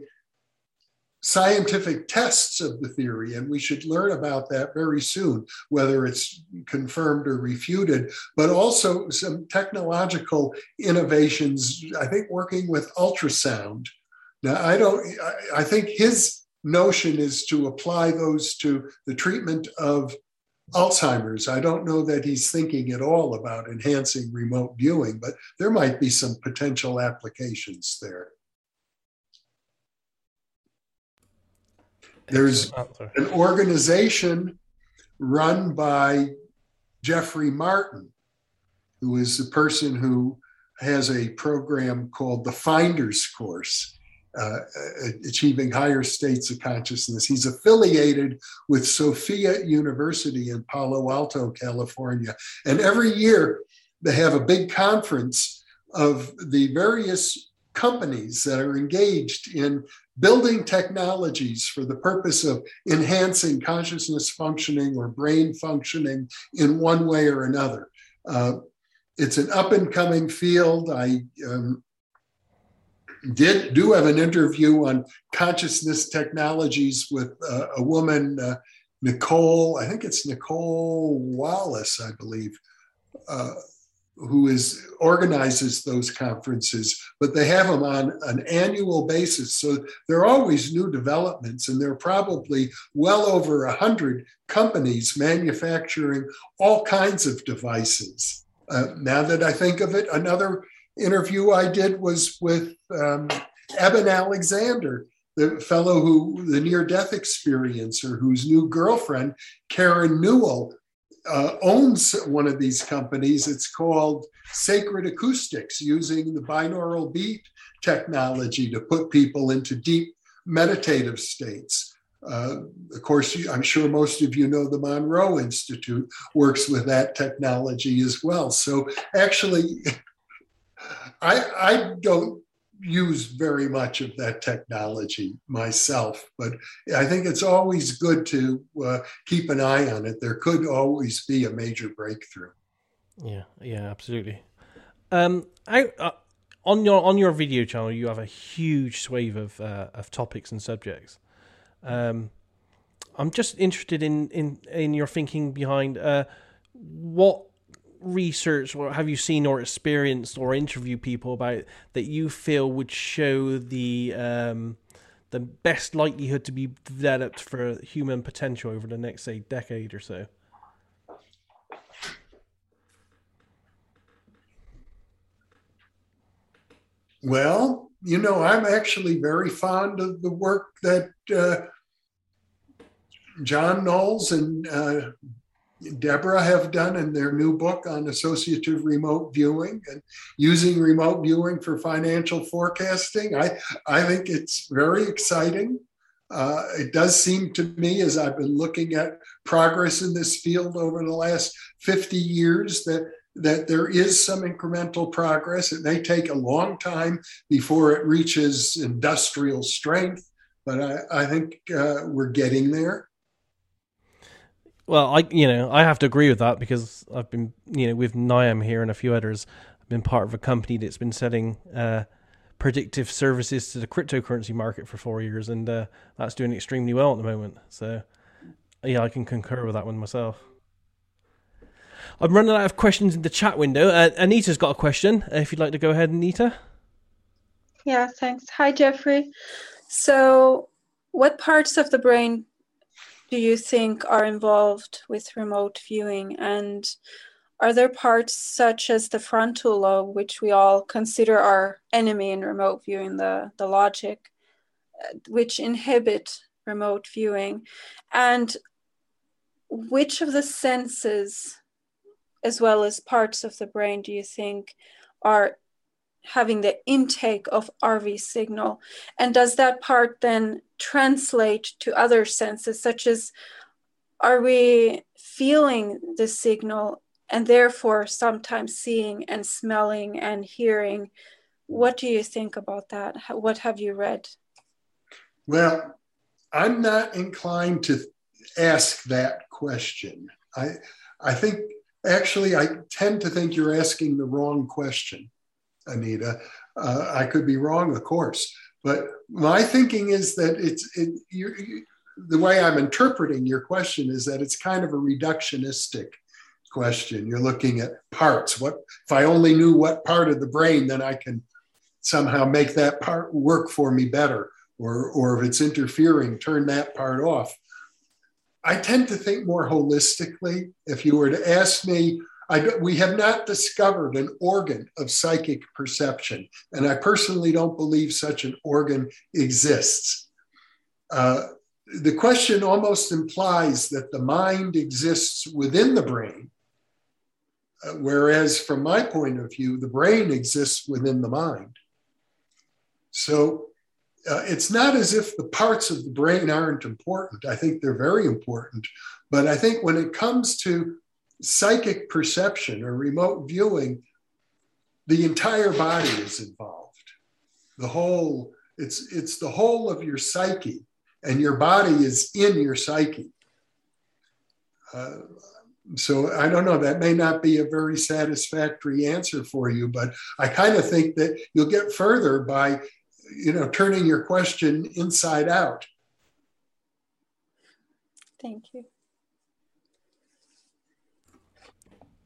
scientific tests of the theory, and we should learn about that very soon, whether it's confirmed or refuted, but also some technological innovations, I think working with ultrasound. Now, I don't, I think his notion is to apply those to the treatment of Alzheimer's. I don't know that he's thinking at all about enhancing remote viewing, but there might be some potential applications there. There's oh, an organization run by Jeffrey Martin, who is the person who has a program called the Finders Course, uh, Achieving Higher States of Consciousness. He's affiliated with Sophia University in Palo Alto, California. And every year they have a big conference of the various companies that are engaged in building technologies for the purpose of enhancing consciousness functioning or brain functioning in one way or another. Uh, it's an up and coming field. I um, did do have an interview on consciousness technologies with uh, a woman, uh, Nicole. I think it's Nicole Wallace, I believe. Uh, who is organizes those conferences, but they have them on an annual basis. So there are always new developments, and there are probably well over a hundred companies manufacturing all kinds of devices. Uh, now that I think of it, another interview I did was with um, Eben Alexander, the fellow who, the near death experiencer, whose new girlfriend, Karen Newell, uh, owns one of these companies. It's called Sacred Acoustics, using the binaural beat technology to put people into deep meditative states. Uh, of course, I'm sure most of you know the Monroe Institute works with that technology as well. So actually, I, I don't use very much of that technology myself, but I think it's always good to uh, keep an eye on it. There could always be a major breakthrough. Yeah, yeah, absolutely. Um, I, uh, on your on your video channel, you have a huge swathe of uh, of topics and subjects. Um, I'm just interested in in in your thinking behind uh, what research or have you seen or experienced or interviewed people about that you feel would show the um, the best likelihood to be developed for human potential over the next say decade or so? Well, you know, I'm actually very fond of the work that uh, Jon Knowles and uh, Deborah have done in their new book on associative remote viewing and using remote viewing for financial forecasting. I, I think it's very exciting. Uh, it does seem to me, as I've been looking at progress in this field over the last 50 years, that that there is some incremental progress. It may take a long time before it reaches industrial strength, but I, I think uh, we're getting there. Well, I you know I have to agree with that because I've been you know with NIAM here and a few others. I've been part of a company that's been selling uh, predictive services to the cryptocurrency market for four years, and uh, that's doing extremely well at the moment. So yeah, I can concur with that one myself. I'm running out of questions in the chat window. Uh, Anita's got a question. Uh, if you'd like to go ahead, Anita. Yeah, thanks. Hi, Jeffrey. So, what parts of the brain do you think are involved with remote viewing? And are there parts such as the frontal lobe, which we all consider our enemy in remote viewing, the, the logic, uh, which inhibit remote viewing? And which of the senses as well as parts of the brain do you think are having the intake of RV signal? And does that part then translate to other senses, such as are we feeling the signal and therefore sometimes seeing and smelling and hearing? What do you think about that? What have you read? Well, I'm not inclined to ask that question. I I think Actually, I tend to think you're asking the wrong question, Anita. Uh, I could be wrong, of course, but my thinking is that it's it, you, the way I'm interpreting your question is that it's kind of a reductionistic question. You're looking at parts. What if I only knew what part of the brain, then I can somehow make that part work for me better, or or if it's interfering, turn that part off. I tend to think more holistically. If you were to ask me, I, we have not discovered an organ of psychic perception, and I personally don't believe such an organ exists. Uh, the question almost implies that the mind exists within the brain, uh, whereas from my point of view, the brain exists within the mind. So uh, it's not as if the parts of the brain aren't important. I think they're very important. But I think when it comes to psychic perception or remote viewing, the entire body is involved. The whole, it's, it's the whole of your psyche, and your body is in your psyche. Uh, so I don't know, that may not be a very satisfactory answer for you, but I kind of think that you'll get further by you know, turning your question inside out. Thank you.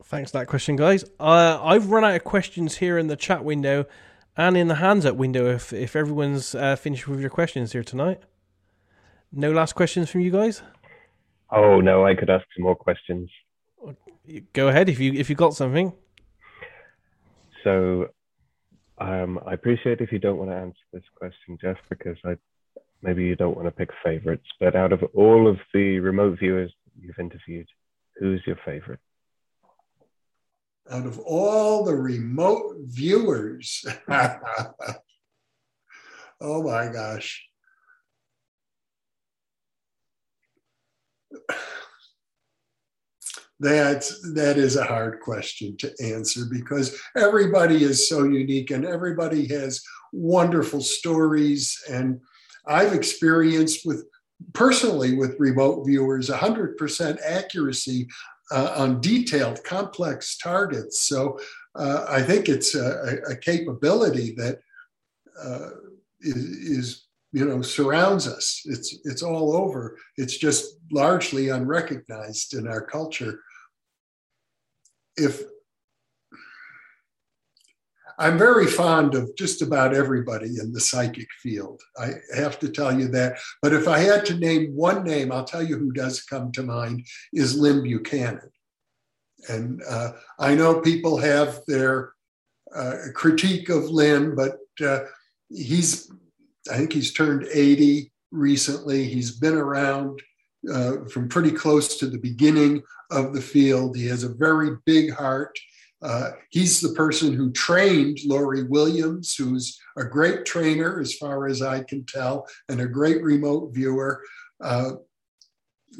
Thanks for that question, guys. Uh, I've run out of questions here in the chat window and in the hands up window if, if everyone's uh, finished with your questions here tonight. No last questions from you guys? Oh, no, I could ask some more questions. Go ahead if you if you got something. So Um, I appreciate if you don't want to answer this question, Jeff, because I maybe you don't want to pick favorites. But out of all of the remote viewers you've interviewed, who's your favorite? Out of all the remote viewers, oh my gosh. That's that is a hard question to answer because everybody is so unique and everybody has wonderful stories and I've experienced with personally with remote viewers 100% accuracy uh, on detailed complex targets. So uh, I think it's a, a capability that uh, is, is you know surrounds us. It's it's all over. It's just largely unrecognized in our culture. If I'm very fond of just about everybody in the psychic field. I have to tell you that. But if I had to name one name, I'll tell you who does come to mind is Lyn Buchanan. And uh, I know people have their uh, critique of Lyn, but uh, he's, I think he's turned 80 recently. He's been around uh, from pretty close to the beginning of the field. He has a very big heart. Uh, he's the person who trained Lori Williams, who's a great trainer, as far as I can tell, and a great remote viewer. Uh,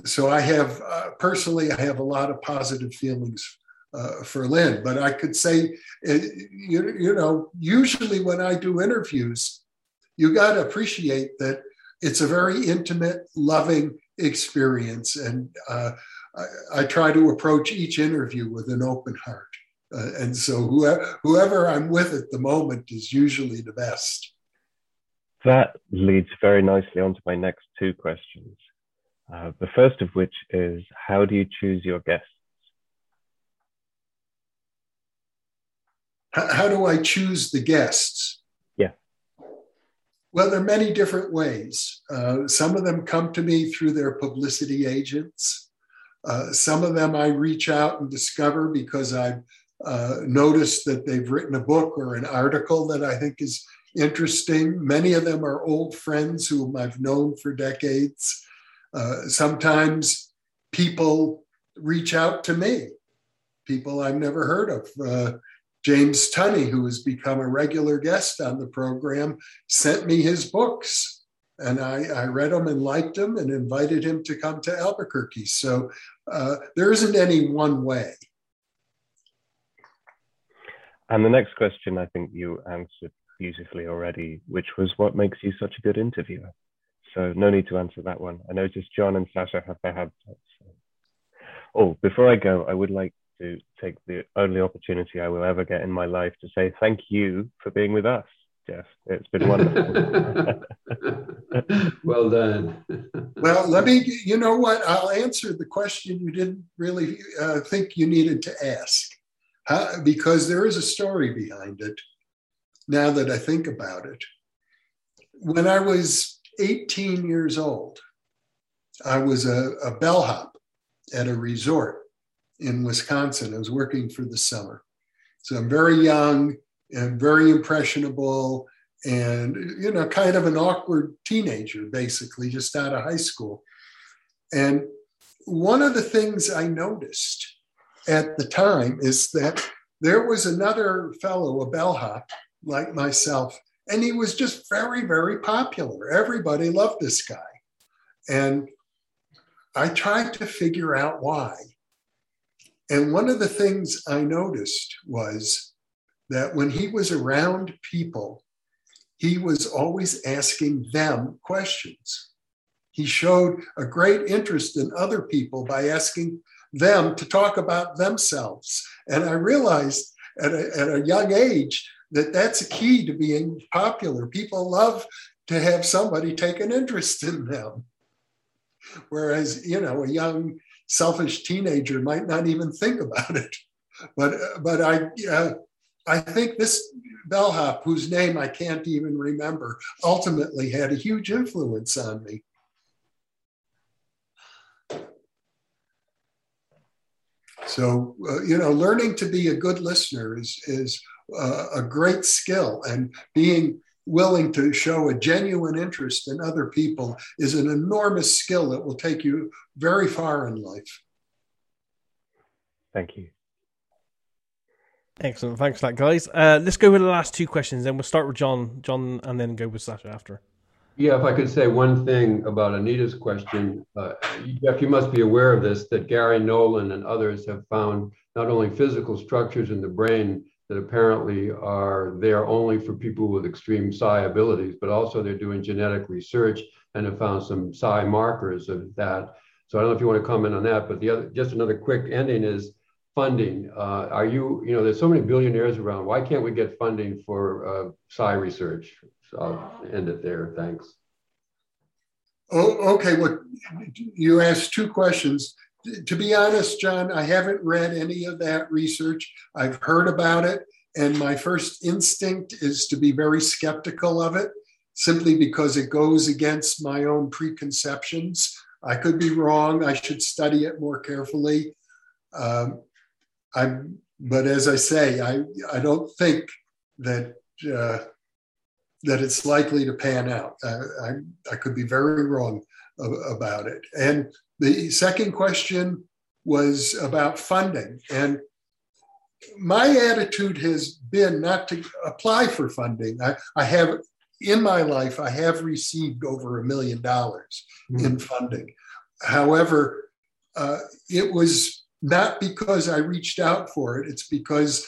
so I have, uh, personally, I have a lot of positive feelings uh, for Lyn. But I could say, uh, you, you know, usually when I do interviews, you got to appreciate that it's a very intimate, loving experience. And uh, I, I, try to approach each interview with an open heart. Uh, and so whoever, whoever I'm with at the moment is usually the best. That leads very nicely onto my next two questions. Uh, the first of which is how do you choose your guests? How, how do I choose the guests? Yeah. Well, there are many different ways. Uh, some of them come to me through their publicity agents. Uh, some of them I reach out and discover because I've uh, that they've written a book or an article that I think is interesting. Many of them are old friends whom I've known for decades. Uh, sometimes people reach out to me, people I've never heard of. Uh, James Tunney, who has become a regular guest on the program, sent me his books. And I, I read them and liked them and invited him to come to Albuquerque. So uh, there isn't any one way. And the next question, I think you answered beautifully already, which was what makes you such a good interviewer? So no need to answer that one. I noticed John and Sasha have their hands up. So. Oh, before I go, I would like to take the only opportunity I will ever get in my life to say thank you for being with us, Jeff. It's been wonderful. well done. well, let me, you know what? I'll answer the question you didn't really uh, think you needed to ask How, because there is a story behind it now that I think about it. When I was 18 years old, I was a, a bellhop at a resort in Wisconsin. I was working for the summer. So I'm very young and very impressionable and, you know, kind of an awkward teenager, basically, just out of high school. And one of the things I noticed at the time is that there was another fellow, a bellhop like myself, and he was just very, very popular. Everybody loved this guy. And I tried to figure out why. And one of the things I noticed was that when he was around people, he was always asking them questions. He showed a great interest in other people by asking them to talk about themselves. And I realized at a, at a young age that that's a key to being popular. People love to have somebody take an interest in them. Whereas, you know, a young selfish teenager might not even think about it. But but I uh, I think this bellhop, whose name I can't even remember, ultimately had a huge influence on me. So uh, you know, learning to be a good listener is is uh, a great skill, and being willing to show a genuine interest in other people is an enormous skill that will take you very far in life. Thank you. Excellent. Thanks for that, guys. Uh, let's go with the last two questions. and we'll start with John, John, and then go with Sasha after. Yeah, if I could say one thing about Anita's question, uh, Jeff, you must be aware of this that Garry Nolan and others have found not only physical structures in the brain that apparently are there only for people with extreme psi abilities, but also they're doing genetic research and have found some psi markers of that. So I don't know if you want to comment on that, but the other, just another quick ending is funding. Uh, are you, you know, there's so many billionaires around. Why can't we get funding for uh, psi research? So I'll end it there. Thanks. Oh, okay. Well, you asked two questions. To be honest, John, I haven't read any of that research. I've heard about it, and my first instinct is to be very skeptical of it, simply because it goes against my own preconceptions. I could be wrong. I should study it more carefully. Um, I'm, but as I say, I I don't think that uh, that it's likely to pan out. Uh, I I could be very wrong about it. And the second question was about funding, and my attitude has been not to apply for funding. I, I have in my life, I have received over a million dollars mm-hmm. in funding. However, uh, it was not because I reached out for it, it's because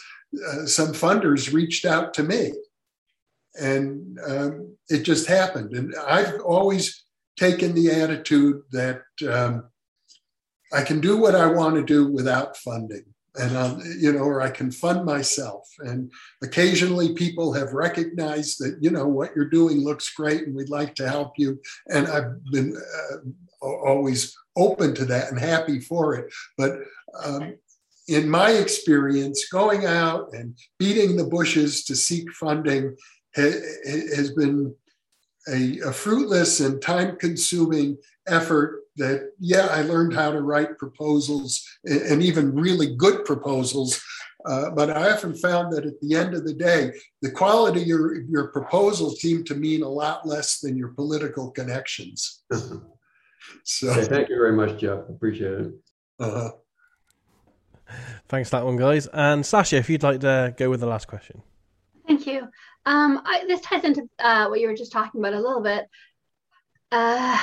uh, some funders reached out to me. And um, it just happened. And I've always taken the attitude that um, I can do what I want to do without funding. And, um, you know, or I can fund myself. And occasionally people have recognized that, you know, what you're doing looks great and we'd like to help you. And I've been uh, always open to that and happy for it. But um, in my experience, going out and beating the bushes to seek funding has been a, a fruitless and time consuming effort that, yeah, I learned how to write proposals and, and even really good proposals. Uh, but I often found that at the end of the day, the quality of your, your proposal seemed to mean a lot less than your political connections. so, okay, thank you very much, Jeff. Appreciate it. Uh-huh. Thanks for that one, guys. And Sasha, if you'd like to go with the last question. Thank you. Um, I, this ties into uh, what you were just talking about a little bit. Uh,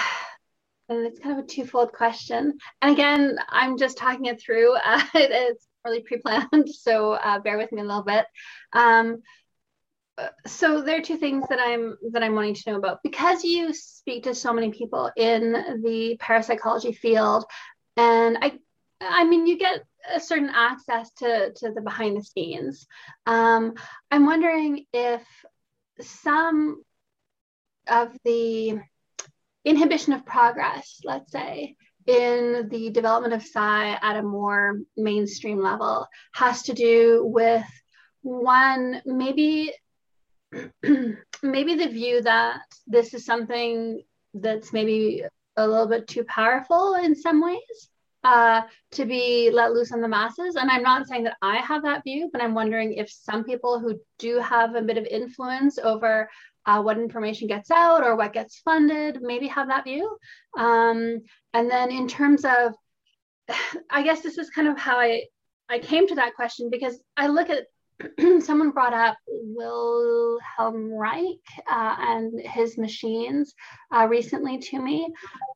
and it's kind of a twofold question. And again, I'm just talking it through. Uh, it's really pre-planned, so uh, bear with me a little bit. Um, so there are two things that I'm that I'm wanting to know about because you speak to so many people in the parapsychology field, and I, I mean, you get a certain access to to the behind the scenes. Um, I'm wondering if some of the inhibition of progress, let's say, in the development of psi at a more mainstream level, has to do with one maybe maybe the view that this is something that's maybe a little bit too powerful in some ways uh, to be let loose on the masses. And I'm not saying that I have that view, but I'm wondering if some people who do have a bit of influence over uh, what information gets out or what gets funded maybe have that view. Um, and then in terms of, I guess this is kind of how I I came to that question because I look at someone brought up Wilhelm Reich uh, and his machines uh, recently to me.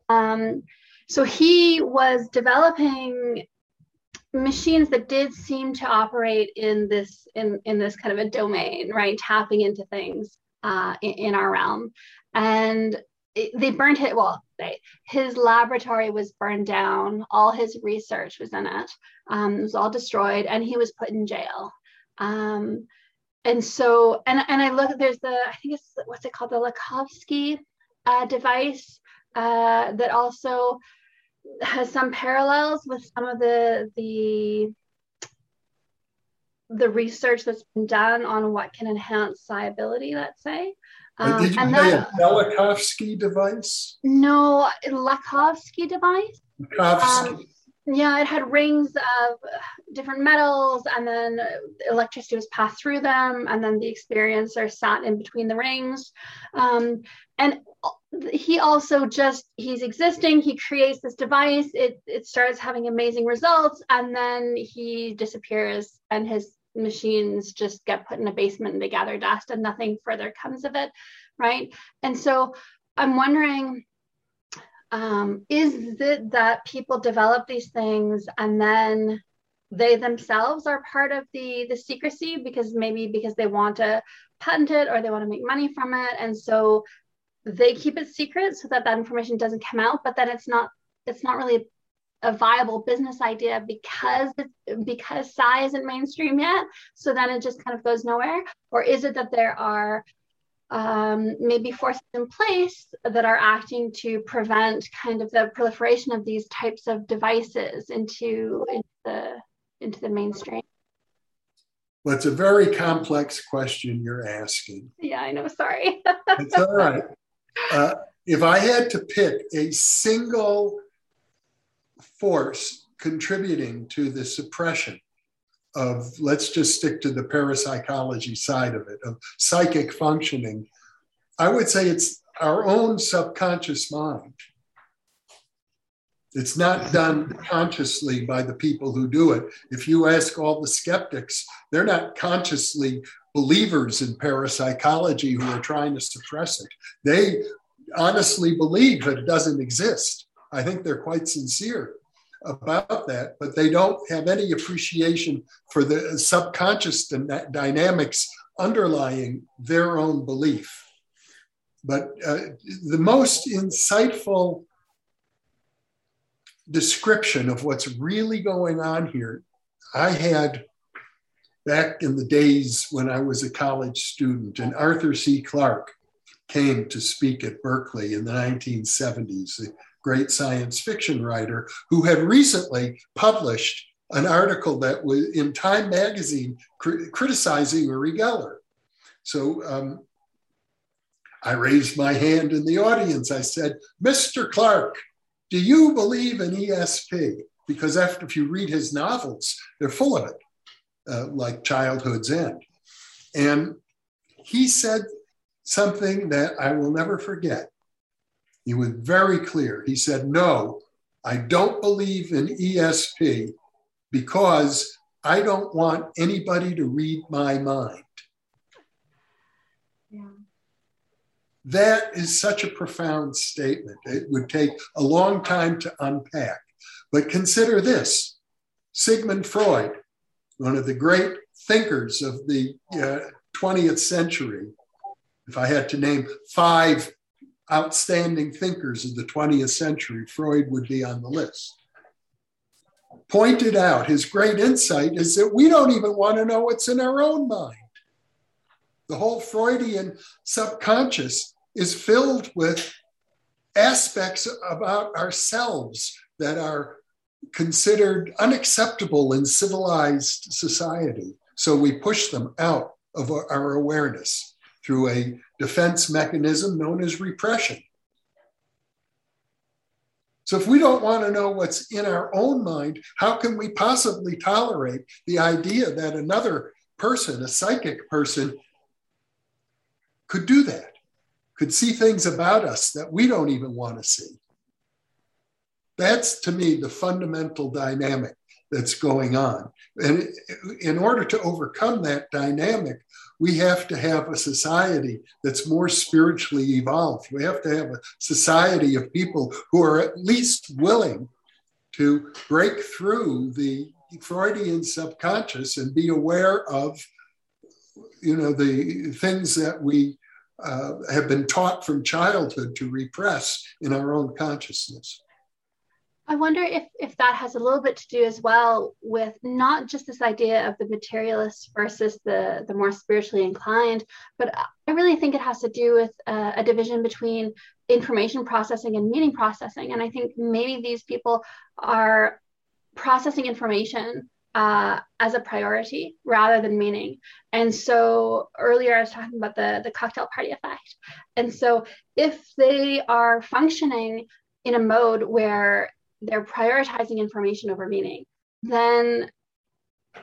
Um, so he was developing machines that did seem to operate in this in, in this kind of a domain, right? Tapping into things uh, in, in, our realm. And it, they burned it, well, they, his laboratory was burned down, all his research was in it, um, it was all destroyed, and he was put in jail. Um, and so, and, and I look, there's the, I think it's, what's it called, the Lakhovsky uh, device uh, that also has some parallels with some of the the the research that's been done on what can enhance ability, let's say. Um, did you say that, a Velikovsky device? No, Lakhovsky device. Um, yeah, it had rings of different metals, and then electricity was passed through them, and then the experiencer sat in between the rings. Um, and he also just he's existing. He creates this device. It it starts having amazing results, and then he disappears, and his machines just get put in a basement and they gather dust, and nothing further comes of it, right? And so I'm wondering um, is it that people develop these things and then they themselves are part of the the secrecy because maybe because they want to patent it or they want to make money from it and so they keep it secret so that that information doesn't come out but then it's not it's not really a viable business idea because because psi isn't mainstream yet so then it just kind of goes nowhere or is it that there are um, maybe forces in place that are acting to prevent kind of the proliferation of these types of devices into, into the into the mainstream? Well, it's a very complex question you're asking. Yeah, I know. Sorry. it's all right. Uh, if I had to pick a single force contributing to the suppression of let's just stick to the parapsychology side of it of psychic functioning i would say it's our own subconscious mind. It's not done consciously by the people who do it. If you ask all the skeptics they're not consciously believers in parapsychology who are trying to suppress it they honestly believe that it doesn't exist i think they're quite sincere about that, but they don't have any appreciation for the subconscious dynamics underlying their own belief. But uh, the most insightful description of what's really going on here, I had back in the days when I was a college student, and Arthur C. Clarke came to speak at Berkeley in the 1970s a great science fiction writer, who had recently published an article that was in Time magazine cr- criticizing Uri Geller. So um, I raised my hand in the audience. I said, Mr. Clarke, do you believe in ESP? Because after if you read his novels, they're full of it, uh, like Childhood's End. And he said something that I will never forget. He was very clear. He said, No, I don't believe in ESP because I don't want anybody to read my mind. Yeah. That is such a profound statement. It would take a long time to unpack. But consider this Sigmund Freud, one of the great thinkers of the uh, 20th century, if I had to name five outstanding thinkers of the 20th century, Freud would be on the list. Pointed out his great insight is that we don't even want to know what's in our own mind. The whole Freudian subconscious is filled with aspects about ourselves that are considered unacceptable in civilized society. So we push them out of our awareness through a defense mechanism known as repression. So, if we don't want to know what's in our own mind, how can we possibly tolerate the idea that another person, a psychic person, could do that, could see things about us that we don't even want to see? That's to me the fundamental dynamic that's going on. And in order to overcome that dynamic, we have to have a society that's more spiritually evolved. We have to have a society of people who are at least willing to break through the Freudian subconscious and be aware of, you know, the things that we uh, have been taught from childhood to repress in our own consciousness. I wonder if, if that has a little bit to do as well with not just this idea of the materialist versus the, the more spiritually inclined, but I really think it has to do with uh, a division between information processing and meaning processing. And I think maybe these people are processing information uh, as a priority rather than meaning. And so earlier I was talking about the, the cocktail party effect. And so if they are functioning in a mode where they're prioritizing information over meaning, then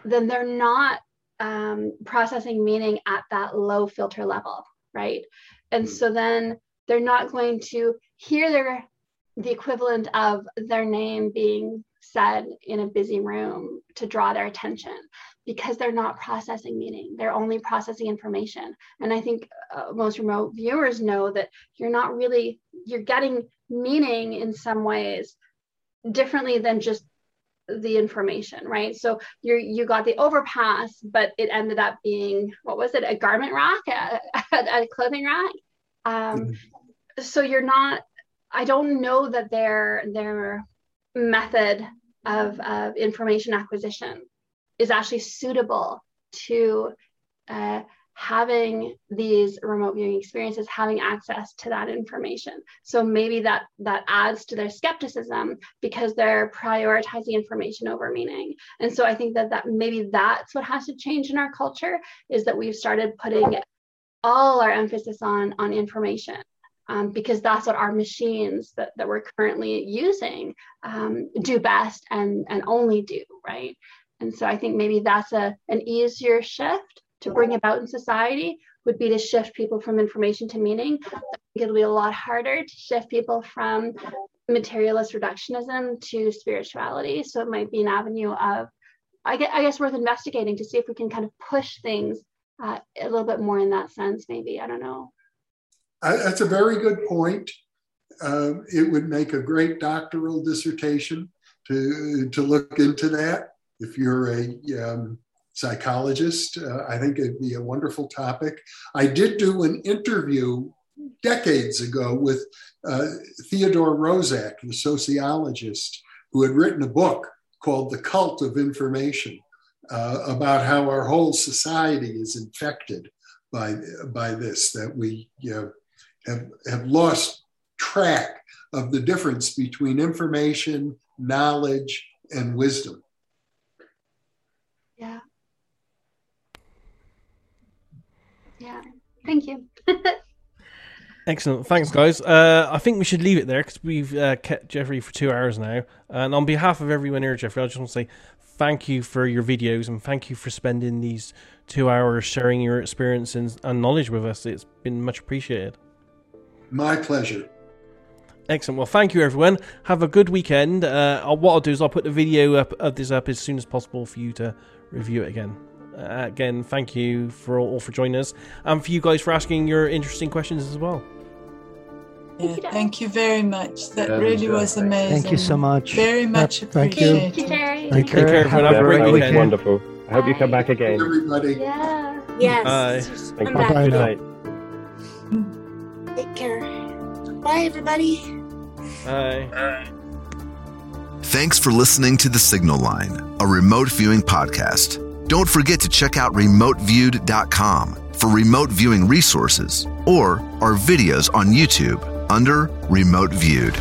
then they're not um, processing meaning at that low filter level, right? And hmm. so then they're not going to hear their the equivalent of their name being said in a busy room to draw their attention because they're not processing meaning they're only processing information and i think uh, most remote viewers know that you're not really you're getting meaning in some ways differently than just the information right? So you you got the overpass but it ended up being what was it? A garment rack a, a clothing rack? Um, mm-hmm. so you're not i don't know that their their method of, of information acquisition is actually suitable to uh, having these remote viewing experiences having access to that information. So maybe that that adds to their skepticism because they're prioritizing information over meaning. And so i think that that maybe that's what has to change in our culture is that we've started putting all our emphasis on on information um, because that's what our machines that, that we're currently using um, do best and and only do right? And so i think maybe that's a an easier shift to bring about in society would be to shift people from information to meaning. I think it'll be a lot harder to shift people from materialist reductionism to spirituality. So it might be an avenue of, I guess, I guess worth investigating to see if we can kind of push things uh, a little bit more in that sense, maybe. I don't know. that's a very good point. Uh, it would make a great doctoral dissertation to, to look into that if you're a um, psychologist. Uh, I think it'd be a wonderful topic. I did do an interview decades ago with uh, Theodore Roszak, the sociologist, who had written a book called The Cult of Information uh, about how our whole society is infected by, by this, that we you know, have, have lost track of the difference between information, knowledge, and wisdom. Yeah. Yeah. Thank you. Excellent. Thanks, guys. Uh, I think we should leave it there because we've uh, kept Jeffrey for two hours now. And on behalf of everyone here, Jeffrey, I just want to say thank you for your videos and thank you for spending these two hours sharing your experience and, and knowledge with us. It's been much appreciated. My pleasure. Excellent. Well, thank you, everyone. Have a good weekend. Uh, what I'll do is I'll put the video up of this up as soon as possible for you to review it again. Uh, again, thank you for all, all for joining us, and for you guys for asking your interesting questions as well. Yeah, thank you very much. That yeah, really was amazing. Thank you so much. Very much yep, thank appreciated. You. Thank you. Take care. everyone. Have a great weekend. Wonderful. I hope you come back again. Everybody. Yeah. Yes. Bye. Thank you. Bye. Good night. Take care. Bye, everybody. Bye. Bye. Thanks for listening to The Signal Line, a remote viewing podcast. Don't forget to check out remoteviewed.com for remote viewing resources or our videos on YouTube under Remote Viewed.